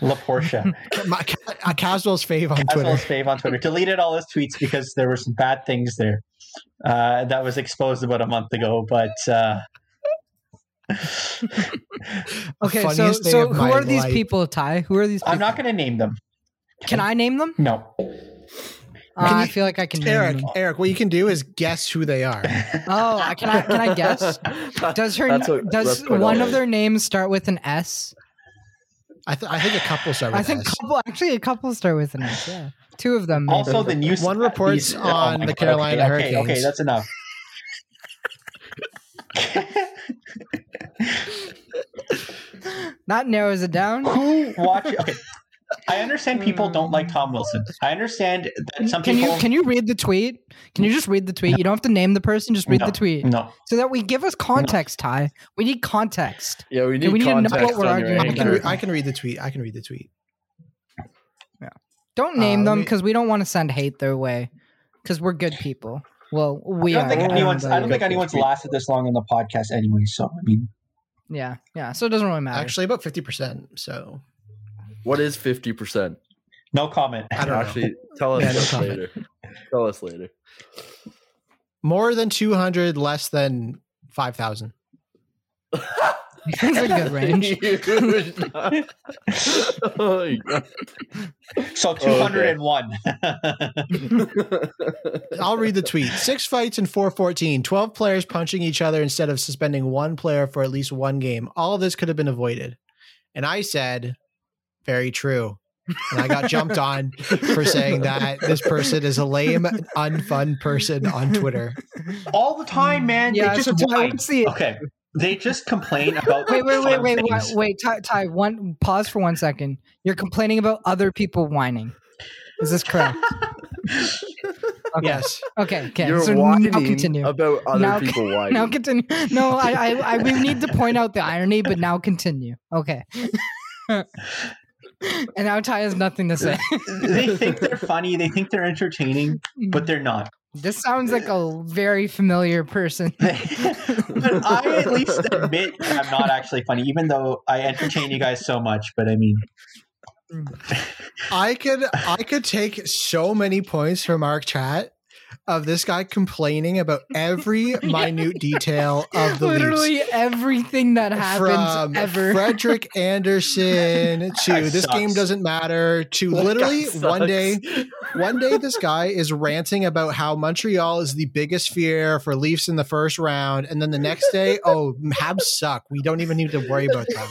La Portia. My, uh, Caswell's fave on Twitter. Caswell's fave on Twitter. Deleted all his tweets because there were some bad things there uh, that was exposed about a month ago. But uh, Okay, so so who my are these people, Ty? Who are these people? I'm not going to name them. Can I name them? No. Uh, Can I feel like I can name Eric, them. Eric, what you can do is guess who they are. Oh, I- can I can I guess? Does her what- does one of their names start with an S? I, th- I think a couple start with I think S. couple actually a couple start with an S. Yeah, two of them. Also, the news. One reports these- oh on my the God, Carolina okay, okay, Okay, that's enough. that narrows it down. Who watch? Okay, I understand people don't like Tom Wilson. I understand that some can people. you can you read the tweet? Can you just read the tweet? You don't have to name the person. Just read No, the tweet No, so that we give us context. Ty, we need context. Yeah, we need we need to know what we're arguing I can, re- I can read the tweet. I can read the tweet. Yeah. Don't Uh, name let them because we don't want to send hate their way. Because we're good people. Well, we I don't are. think anyone's. I don't think anyone's lasted this long on the podcast anyway. So I mean, Yeah, yeah. So it doesn't really matter. Actually, about 50%. So What is fifty percent? no comment. I don't know. Actually, tell us Yeah, no later. Tell us later. more than 200, less than 5,000. That's a good range. oh. So two hundred and one. I'll read the tweet. Six fights in 414, 12 players punching each other instead of suspending one player for at least one game. All of this could have been avoided. And I said, very true. And I got jumped on for saying that this person is a lame, unfun person on Twitter. All the time, man. Yeah, they just Ty, whine. let's. Okay, they just complain about. Wait, wait, wait, fun wait, wait, wait, Ty, Ty, one pause for one second. You're complaining about other people whining. Is this correct? Okay. Yes. Okay, okay. You're so whining now continue. about other Now- people whining. Now continue. No, I, I, I, we need to point out the irony, but now continue. Okay. and now Ty has nothing to say. they think they're funny. They think they're entertaining, but they're not. This sounds like a very familiar person. but I at least admit I'm not actually funny, even though I entertain you guys so much. But I mean, mm. I could I could take so many points from our chat of this guy complaining about every minute detail of the Leafs. Literally everything that happens From ever. Frederik Andersen to this game doesn't matter to That literally one day one day this guy is ranting about how Montreal is the biggest fear for Leafs in the first round and then the next day oh Habs suck. We don't even need to worry about them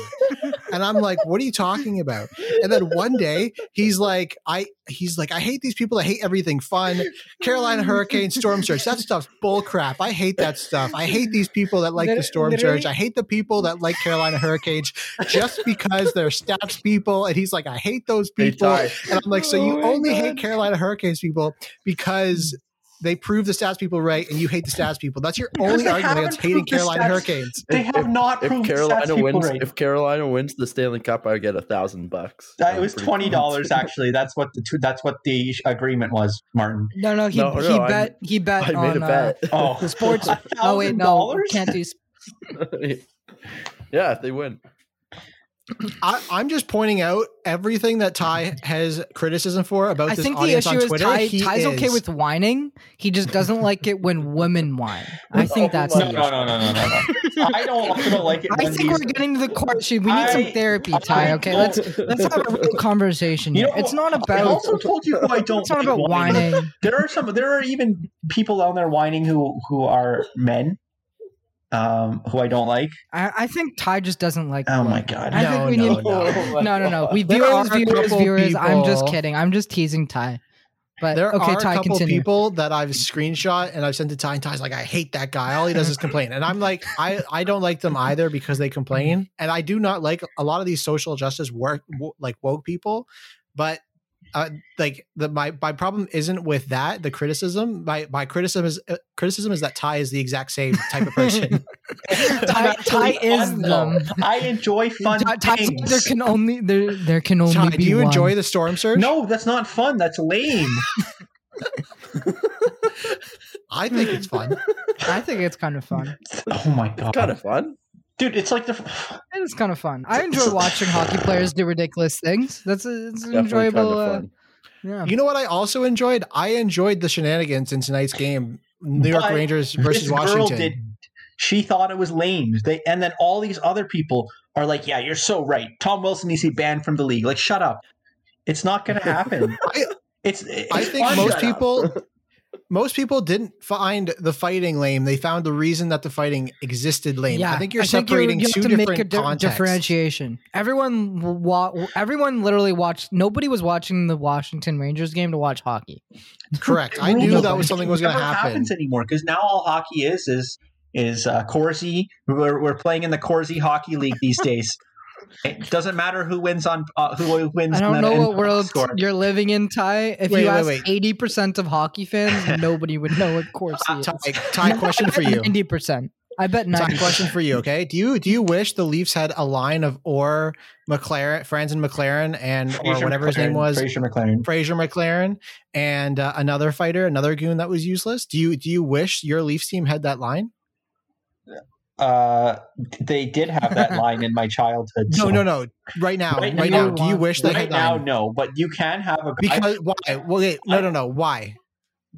and I'm like what are you talking about? And then one day he's like I he's like I hate these people I hate everything. Fun. Carolina Hurricane storm surge. That stuff's bull crap I hate that stuff. I hate these people that like the storm literally- surge. I hate the people that like Carolina Hurricanes just because they're stats people. And he's like I hate those people. and I'm like, so you Oh only God. hate Carolina Hurricanes people because they prove the stats people right, and you hate the stats people. That's your Because only argument haven't against hating proved the Carolina stats. Hurricanes. they have if- not if proved the stats Carolina people wins, right. if Carolina wins the Stanley Cup, I get a thousand bucks. That, it was twenty dollars actually. That's what the two, that's what the agreement was, Martin. No, no, he, No, he no, I- bet he bet I made on a bet. Uh, Oh, sports. a oh wait, no, can't do. sp- yeah, if they win. I, I'm just pointing out everything that Ty has criticism for about I this think the issue on is Twitter. Ty, he Ty's okay with whining. He just doesn't like it when women whine. I think Oh that's my the no, issue. no, no, no, no, no, no. I don't. I like it. I when think these- we're getting to the core issue. We need some therapy, Ty. Okay, let's let's have a real conversation. You know, it's not about. I about also told you who I don't. it's not about whining. There are some. There are even people down there whining who who are men, um, who I don't like. I, I think Ty just doesn't like. Oh women. my god! I No, think we no, need. no. No, no, no. We There viewers, are viewers, couple viewers. I'm just kidding. I'm just teasing Ty. But There okay, are Ty, a couple continue. people that I've screenshot and I've sent to Ty, and Ty's like, I hate that guy. All he does is complain. And I'm like, I, I don't like them either because they complain. And I do not like a lot of these social justice work, like woke people. But uh, like the my my problem isn't with that the criticism my my criticism is uh, criticism is that Ty is the exact same type of person. Ty, Ty is Fun, them. I enjoy fun Ty, Ty, things. there can only there there can only Ty, be do you one. enjoy the storm surge? no, that's not fun. That's lame. I think it's fun. I think it's kind of fun. Oh my god, It's kind of fun. Dude! It's like the It is kind of fun. I enjoy watching hockey players do ridiculous things. That's a, it's an Definitely enjoyable. kind of Uh, yeah. You know what I also enjoyed? I enjoyed the shenanigans in tonight's game. New York But Rangers versus this girl Washington. did. She thought it was lame. They and then all these other people are like, "Yeah, you're so right. Tom Wilson needs to be banned from the league." Like, shut up. It's not going to happen. I- it's, it's. I think most people. up. People most people didn't find the fighting lame. They found the reason that the fighting existed lame. Yeah, I think you're separating you two have to different make a di- contexts. differentiation. Everyone, wa- everyone literally watched. Nobody was watching the Washington Rangers game to watch hockey. Correct. I knew no, that was something was going to happen. happens anymore because now all hockey is is is uh, Corsi. We're, we're playing in the Corsi Hockey League these days. It doesn't matter who wins on uh, who wins. I don't know what world score. you're living in, Ty. If Wait, you wait, ask eighty percent of hockey fans, nobody would know what Corsi is. Ty, Ty, question for you. Ninety percent. I bet Ty, ninety. question for you. Okay, do you do you wish the Leafs had a line of or McLaren, Franz and McLaren, and or Frazer whatever his name was, Frazer McLaren. Frazer McLaren, and uh, another fighter, another goon that was useless? Do you do you wish your Leafs team had that line? Uh, they did have that line in my childhood. No, so- no, no. Right now, Right right, now, now, do you wish they Right had now, line? no, but you can have a Because why? Well, wait, no, no, no. Why?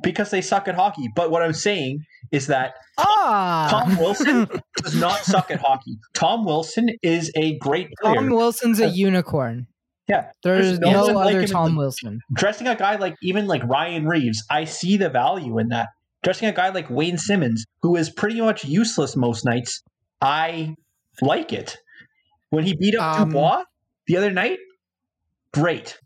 because they suck at hockey. But what I'm saying is that Ah, Tom Wilson does not suck at hockey. Tom Wilson is a great player. Tom Wilson's a unicorn. Yeah, There's no no like other in Tom Wilson. dressing a guy like even like Ryan Reaves, I see the value in that. Dressing a guy like Wayne Simmonds, who is pretty much useless most nights, I like it. When he beat up Um, Dubois the other night, great.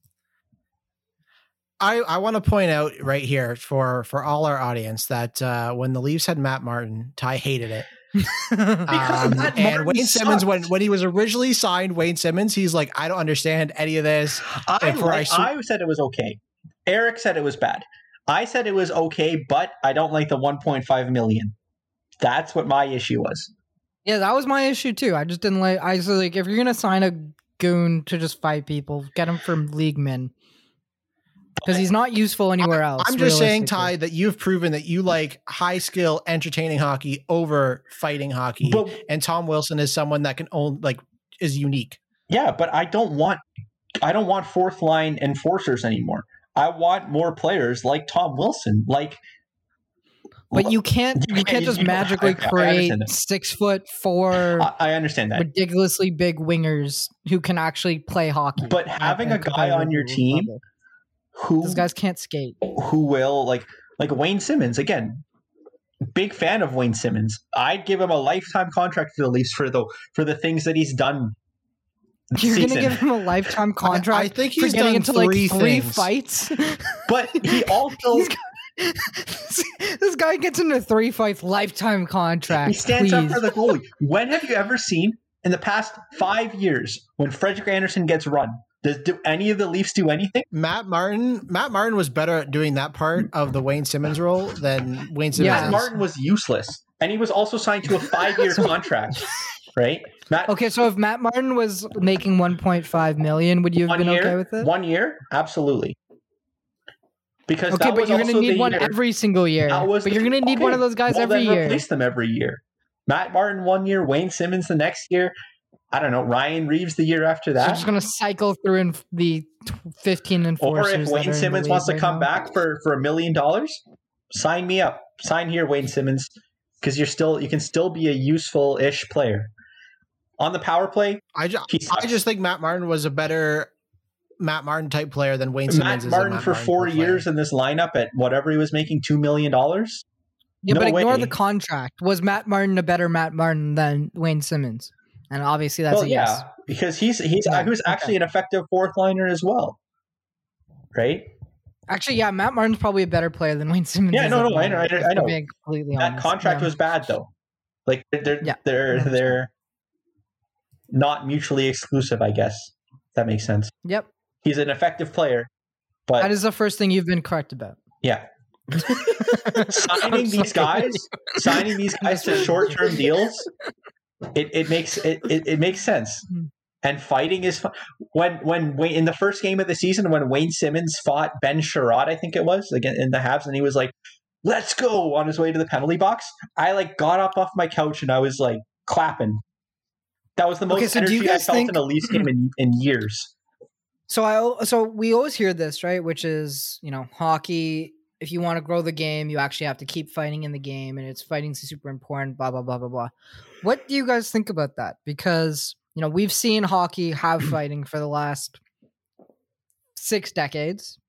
I, I want to point out right here for for all our audience that uh, when the Leafs had Matt Martin, Ty hated it. Because Um, Matt and Martin Wayne Simmonds, when when he was originally signed, Wayne Simmonds, he's like, I don't understand any of this. I, like- I su- I said it was okay. Eric said it was bad. I said it was okay, but I don't like the 1.5 million. That's what my issue was. Yeah, that was my issue too. I just didn't like. I was like, if you're gonna sign a goon to just fight people, get him from league men because he's not useful anywhere else. I'm just saying. Ty, that you've proven that you like high skill, entertaining hockey over fighting hockey, But and Tom Wilson is someone that can own like is unique. yeah, but I don't want I don't want fourth line enforcers anymore. I want more players like Tom Wilson. Like But you can't. You can't- just magically create six foot four I, understand that. ridiculously big wingers who can actually play hockey. But having a guy on your team. Who those guys can't skate. who will like like Wayne Simmonds again. Big fan of Wayne Simmonds. I'd give him a lifetime contract to the Leafs for the for the things that he's done. This You're gonna give him a lifetime contract I think for he's getting done into three like three things. fights. but he also this guy gets into three fights, lifetime contract. he stands up for the goalie. When have you ever seen in the past five years when Frederik Andersen gets run? Does do any of the Leafs do anything? Matt Martin, Matt Martin was better at doing that part of the Wayne Simmonds role than Wayne Simmonds. Yeah. Matt. Martin was useless, and he was also signed to a five-year contract. Right, Matt. Okay, so if Matt Martin was making 1.5 million, would you have been year, okay with it? one year, absolutely. Because okay, that but was you're gonna need one year- every single year. was But you're gonna need one of those guys well, every year. Replace them every year. Matt Martin one year, Wayne Simmonds the next year. I don't know Ryan Reaves the year after So you're that. just gonna cycle through in the t- 15 or if Wayne Simmonds wants to right come now. back for for a million dollars, sign me up. Sign here, Wayne Simmonds, because you're still you can still be a useful ish player. On the power play, I, ju- he I just think Matt Martin was a better Matt Martin type player than Wayne Simmonds Matt Martin Matt for Martin four type player. years in this lineup at whatever he was making two million dollars. Yeah, No but ignore way. the contract. Was Matt Martin a better Matt Martin than Wayne Simmonds? And obviously that's well, a yeah, yes. because he's he's Yeah, he was actually an effective fourth liner as well, right? Actually, yeah, Matt Martin's probably a better player than Wayne Simmonds. Yeah, no, no, the I know, I know, if I we're know. being completely That honest. contract Yeah. was bad though. Like they're Yeah, they're 100%. they're not mutually exclusive. I guess that makes sense. Yep, He's an effective player, but that is the first thing you've been correct about. yeah, signing these guys, signing these guys to short-term deals, it, it makes it, it, it makes sense. Hmm. And fighting is fun. when when Wayne, in the first game of the season when Wayne Simmonds fought Ben Chiarot, I think it was again in the Habs, and he was like, let's go on his way to the penalty box. I like got up off my couch and I was like clapping. That was the most Okay, so do you energy I guys felt think- in a Leafs game in, in years. So I so we always hear this, right? Which is, you know, hockey. If you want to grow the game, you actually have to keep fighting in the game, and it's fighting super important. Blah blah blah blah blah. What do you guys think about that? Because you know we've seen hockey have fighting for the last six decades.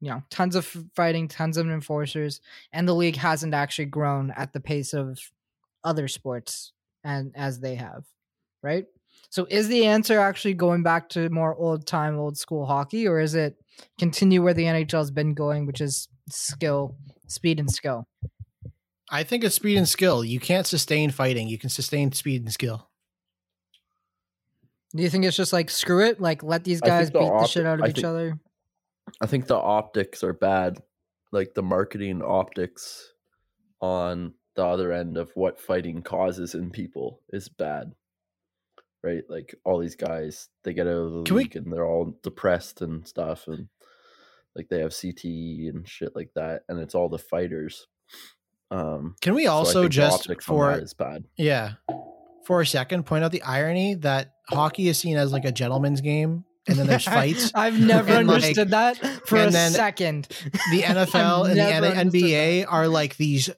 You know, tons of fighting, tons of enforcers, and the league hasn't actually grown at the pace of other sports and as they have, right? So is the answer actually going back to more old time, old school hockey, or is it continue where the NHL's been going, which is skill, speed, and skill? I think it's speed and skill. You can't sustain fighting. You can sustain speed and skill. Do you think it's just like screw it, like let these guys the beat the shit out of I each think- other? I think the optics are bad, like the marketing optics on the other end of what fighting causes in people is bad. Right? Like all these guys, they get out of the Can we- league and they're all depressed and stuff and like they have CTE and shit like that and it's all the fighters. Um Can we also the just for is bad. yeah, for a second point out the irony that hockey is seen as like a gentleman's game, and then there's fights. I've never and, like- understood that for a second. The NFL and the never N- understood NBA are like these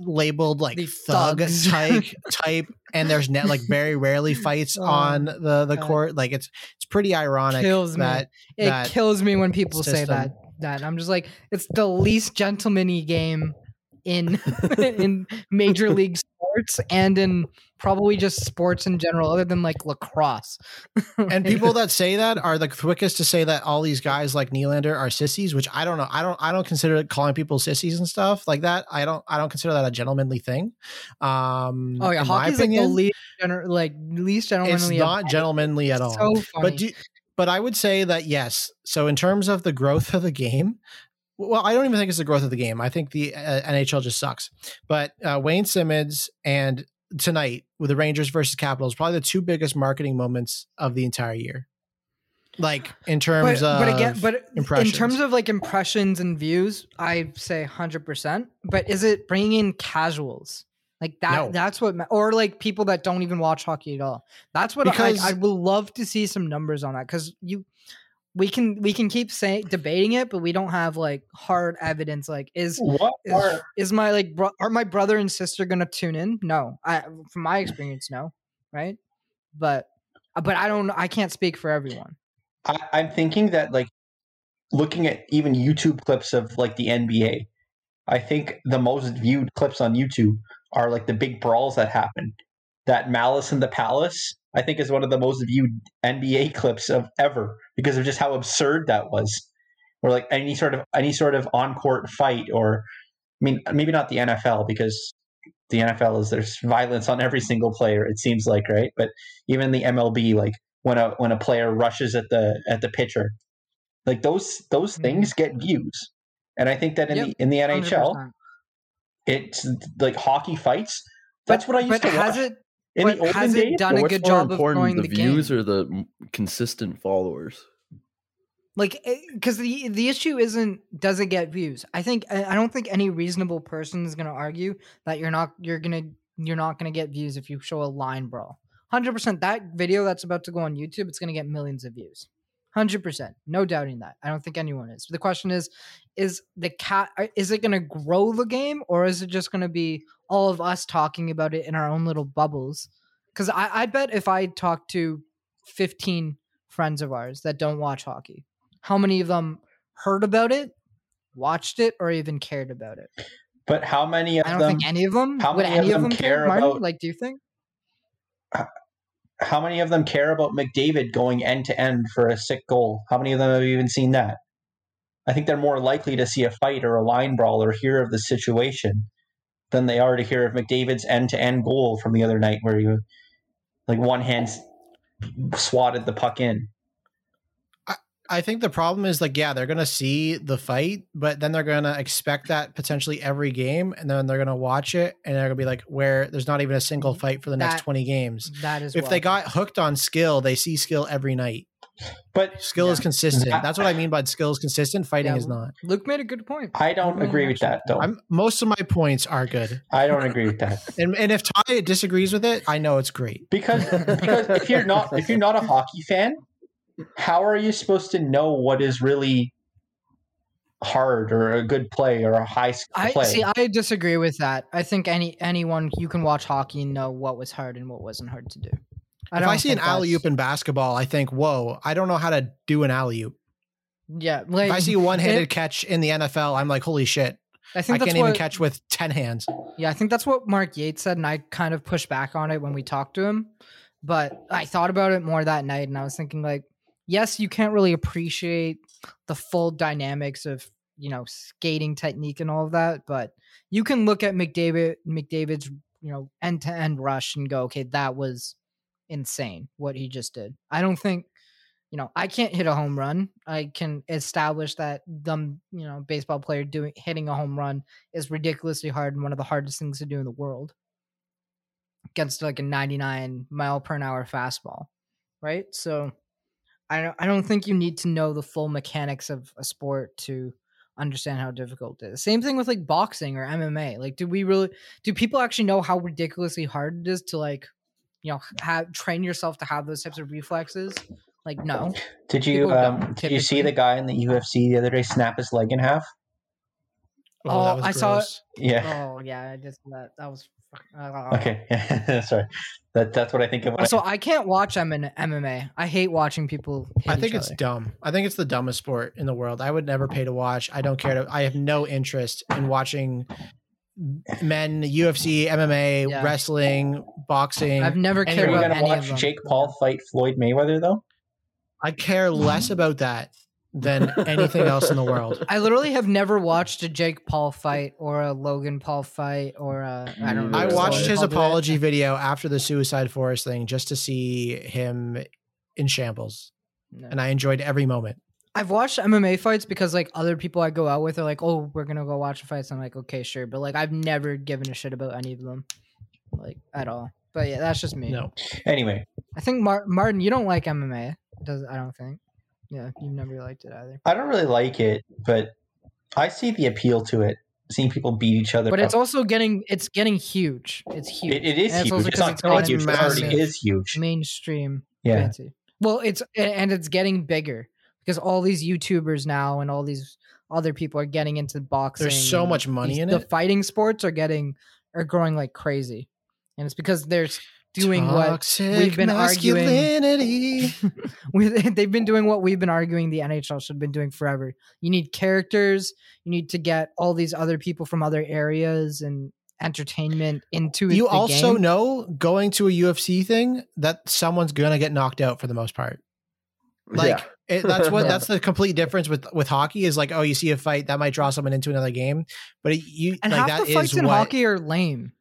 labeled like The thug thugs. type type, and there's net like very rarely fights Oh, on the the God. court. Like it's it's pretty ironic Kills me. that It kills me when people say that. That I'm just like, it's the least gentlemanly game in in major league sports and in probably just sports in general, other than like lacrosse. and people that say that are the quickest to say that all these guys like Nylander are sissies, which I don't know. I don't I don't consider calling people sissies and stuff like that. I don't I don't consider that a gentlemanly thing. Um oh yeah, hockey's like the least gener- like least gentlemanly. it's not any. gentlemanly at all. So but do, but I would say that yes. So in terms of the growth of the game, well, I don't even think it's the growth of the game. I think the uh, NHL just sucks. But uh, Wayne Simmonds and tonight with the Rangers versus Capitals probably the two biggest marketing moments of the entire year. Like in terms but, of but again, but in terms of like impressions and views, I say hundred percent. But is it bringing in casuals like that? No. That's what, or like people that don't even watch hockey at all. That's what Because- I, I would love to see some numbers on that because you, we can we can keep saying debating it, but we don't have like hard evidence. Like is What is, are is my like bro- are my brother and sister gonna tune in? No, I from my experience, no, right? But uh, but I don't. I can't speak for everyone. I, I'm thinking that like looking at even YouTube clips of like the NBA, I think the most viewed clips on YouTube are like the big brawls that happen. That Malice in the Palace, I think, is one of the most viewed NBA clips of ever because of just how absurd that was. Or like any sort of any sort of on court fight, or I mean, maybe not the NFL because the NFL is there's violence on every single player. It seems like right, but even the MLB, like when a when a player rushes at the at the pitcher, like those those Mhm. things get views. And I think that in Yep, the in the NHL, 100%. it's like hockey fights. That's what I used but to has watch it in but the has it days. done But a good job of important, growing the, the, views game? or the consistent followers? like because the the issue isn't does it get views i think i I don't think any reasonable person is going to argue that you're not you're going to you're not going to get views if you show a line brawl 100% that video that's about to go on youtube it's going to get millions of views 100% no doubting that i don't think anyone is the question is is the cat uh, is it going to grow the game or is it just going to be all of us talking about it in our own little bubbles because I, I bet if i talk to 15 friends of ours that don't watch hockey how many of them heard about it, watched it, or even cared about it? But how many of them? I don't them? think any of them. how would many of any of them them care care, Martin? about- Like, do you think? How many of them care about McDavid going end to end for a sick goal? How many of them have even seen that? I think they're more likely to see a fight or a line brawl or hear of the situation than they are to hear of McDavid's end to end goal from the other night where he like one hand swatted the puck in. I think the problem is like, yeah, they're gonna see the fight, but then they're gonna expect that potentially every game, and then they're gonna watch it, and they're gonna be like, where there's not even a single mm-hmm. fight for the next That- twenty games. That is If why. they got hooked on skill, they see skill every night. But Skill is consistent. That's what I mean by skill is consistent. Fighting Yeah. is not. Luke made a good point. I don't agree with that, though. I'm most of my points are good, I don't agree with that and and if Ty disagrees with it, I know it's great. because because if you're not if you're not a hockey fan, how are you supposed to know what is really hard or a good play or a high skill I play? see. I disagree with that. I think any anyone you can watch hockey and know what was hard and what wasn't hard to do. if I don't see an alley oop in basketball, I think, whoa, I don't know how to do an alley oop. yeah, like If I see a one handed catch in the NFL, I'm like, holy shit, I I can't that's even catch with 10 hands. Yeah, I think that's what Mark Yates said, and I kind of pushed back on it when we talked to him. But I thought about it more that night, and I was thinking, like, yes, you can't really appreciate the full dynamics of you know skating technique and all of that, but you can look at McDavid McDavid's you know end to end rush and go, okay, that was insane what he just did. I don't think you know I can't hit a home run. I can establish that them you know baseball player doing hitting a home run is ridiculously hard and one of the hardest things to do in the world against like a 99 mile per hour fastball right so i don't, I don't think you need to know the full mechanics of a sport to understand how difficult it is same thing with like boxing or mma like do we really do people actually know how ridiculously hard it is to like you know have train yourself to have those types of reflexes like no Did you um, did you see the guy in the UFC the other day snap his leg in half? Oh, I saw it. Yeah. oh yeah i just that that was Okay. Sorry. That that's what I think of. When so i can't watch M- mma i hate watching people hit I think each it's other. dumb. I think it's the dumbest sport in the world. I would never pay to watch. I don't care to. I have no interest in watching men, UFC, MMA, Yeah. wrestling, boxing. i've never Anyway, cared Are you about gonna any watch Jake Paul fight Floyd Mayweather though? I care less about that than anything else in the world. I literally have never watched a Jake Paul fight or a Logan Paul fight or a I don't know. I watched his Paul did apology video after the Suicide Forest thing just to see him in shambles, No. and I enjoyed every moment. I've watched MMA fights because like other people I go out with are like, oh, we're gonna go watch the fights. I'm like, okay, sure, but like I've never given a shit about any of them, like at all. But yeah, that's just me. No, Anyway, I think Mar- Martin, you don't like MMA, does I don't think. Yeah, you've never liked it either. I don't really like it, but I see the appeal to it. Seeing people beat each other. But it's also getting it's getting huge. It's huge. it, it is And it's huge. also It's 'cause not it's getting huge. into It already is huge. mainstream Yeah. fancy. Well, it's and it's getting bigger because all these YouTubers now and all these other people are getting into boxing. There's so much money these- in the it. The fighting sports are getting are growing like crazy, and it's because they're s- doing what we've been arguing. masculinity. we, they've been doing what we've been arguing the NHL should have been doing forever. You need characters. You need to get all these other people from other areas and entertainment into it. you also game. know going to a UFC thing that someone's gonna get knocked out for the most part. Like Yeah. it, that's what Yeah. that's the complete difference with with hockey is like oh you see a fight that might draw someone into another game, but it, you and like half that the fights is in what hockey are lame.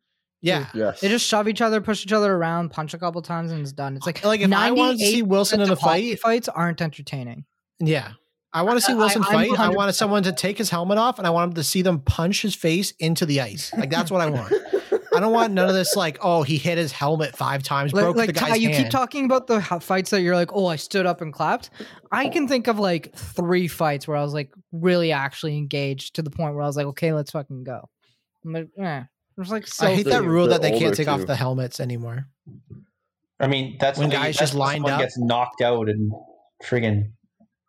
Yeah. yes. They just shove each other, push each other around, punch a couple times, and it's done. It's like Like if I wanted to see Wilson in a fight, fights aren't entertaining. yeah. I want to see Wilson I'm fight. I wanted someone to take his helmet off, and I want him to see them punch his face into the ice. Like that's what I want. I don't want none of this. Like, oh, he hit his helmet five times, Like, broke like the Ty, you hand. keep talking about the fights that you're like, oh, I stood up and clapped. I can think of like three fights where I was like really actually engaged to the point where I was like, okay, let's fucking go. I'm like, eh. There's like so I hate that rule the that they can't older take off the helmets anymore. I mean, that's When the way- guys that's just lined up. gets knocked out and friggin'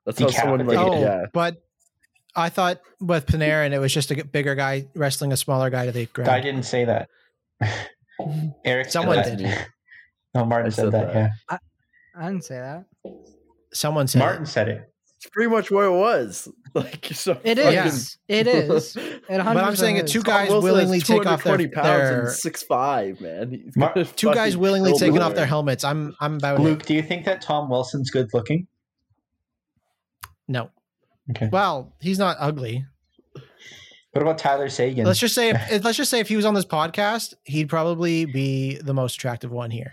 That's how someone like Decapitated. Oh, yeah. but I thought with Panarin, it was just a bigger guy wrestling a smaller guy to the ground. I didn't say that. Eric said Someone that. did. No, Martin I said, said that. that. Yeah, I didn't say that. Someone said Martin said it. It's pretty much what it was. Like so It fucking- is. It is. It But I'm saying it. is. Two guys Wilson willingly take off their, pounds their and six five, man. Mar- two guys willingly taking the off their helmets. I'm I'm about Luke, it. do you think that Tom Wilson's good looking? No. Okay. Well, he's not ugly. What about Tyler Seguin? Let's just say if, if- let's just say if he was on this podcast, he'd probably be the most attractive one here.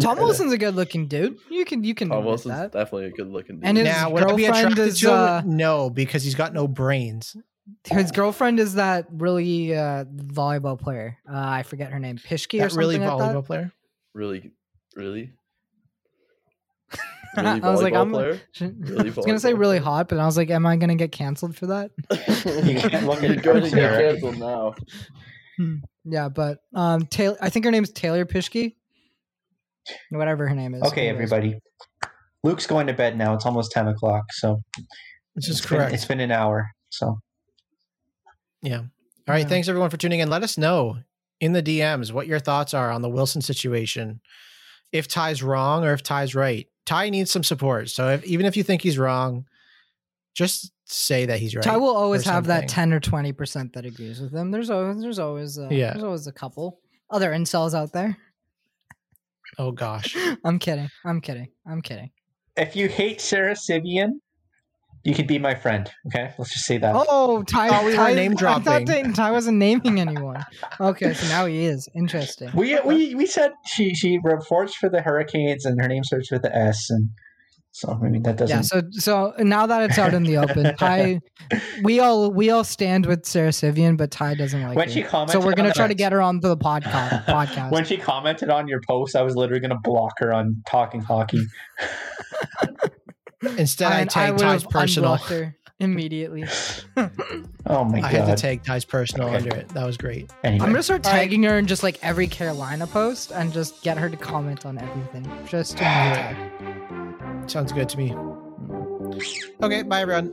Tom Wilson's a good looking dude. You can you can Tom Wilson's that. definitely a good looking dude. And his now, would I be girlfriend is, to him? uh, no, because he's got no brains. His girlfriend is that really uh, volleyball player. Uh, I forget her name. Pischke or That something really like volleyball that. player. really, really. Really I was like, I'm. player? I was gonna say really hot, but I was like, am I gonna get canceled for that? You can't look at You're going to get canceled now. Yeah, but um, Taylor. I think her name's Taylor Pischke. Whatever her name is. Okay, Anyways. everybody. Luke's going to bed now. It's almost ten o'clock, so This is it's been, correct. it's been an hour. So Yeah. All right. Yeah. Thanks everyone for tuning in. Let us know in the DMs what your thoughts are on the Wilson situation. If Ty's wrong or if Ty's right. Ty needs some support. So if, even if you think he's wrong, just say that he's right. Ty will always have that ten or twenty percent that agrees with him. There's always there's always uh, Yeah. there's always a couple other incels out there. Oh gosh. I'm kidding. I'm kidding. I'm kidding. if you hate Sara Civian, you could be my friend. Okay, let's just say that. Oh, Ty. thought we were Ty, name dropping. I thought that Ty wasn't naming anyone. Okay, so now he is. Interesting. We we we said she she reports for the Hurricanes and her name starts with the S, and so I mean that doesn't. Yeah. So so now that it's out in the open, Ty, we all we all stand with Sara Civian, but Ty doesn't like when her. she commented, So we're gonna try to get her on the podcast. podcast. When she commented on your post, I was literally gonna block her on talking hockey. Instead, I, And tagged would Ty's have personal. unblocked her immediately. Oh my I god! had to tag Ty's personal Okay. under it. That was great. Anyway, I'm gonna start All right. tagging her in just like every Carolina post and just get her to comment on everything. Just to. Sounds good to me. Okay, bye everyone.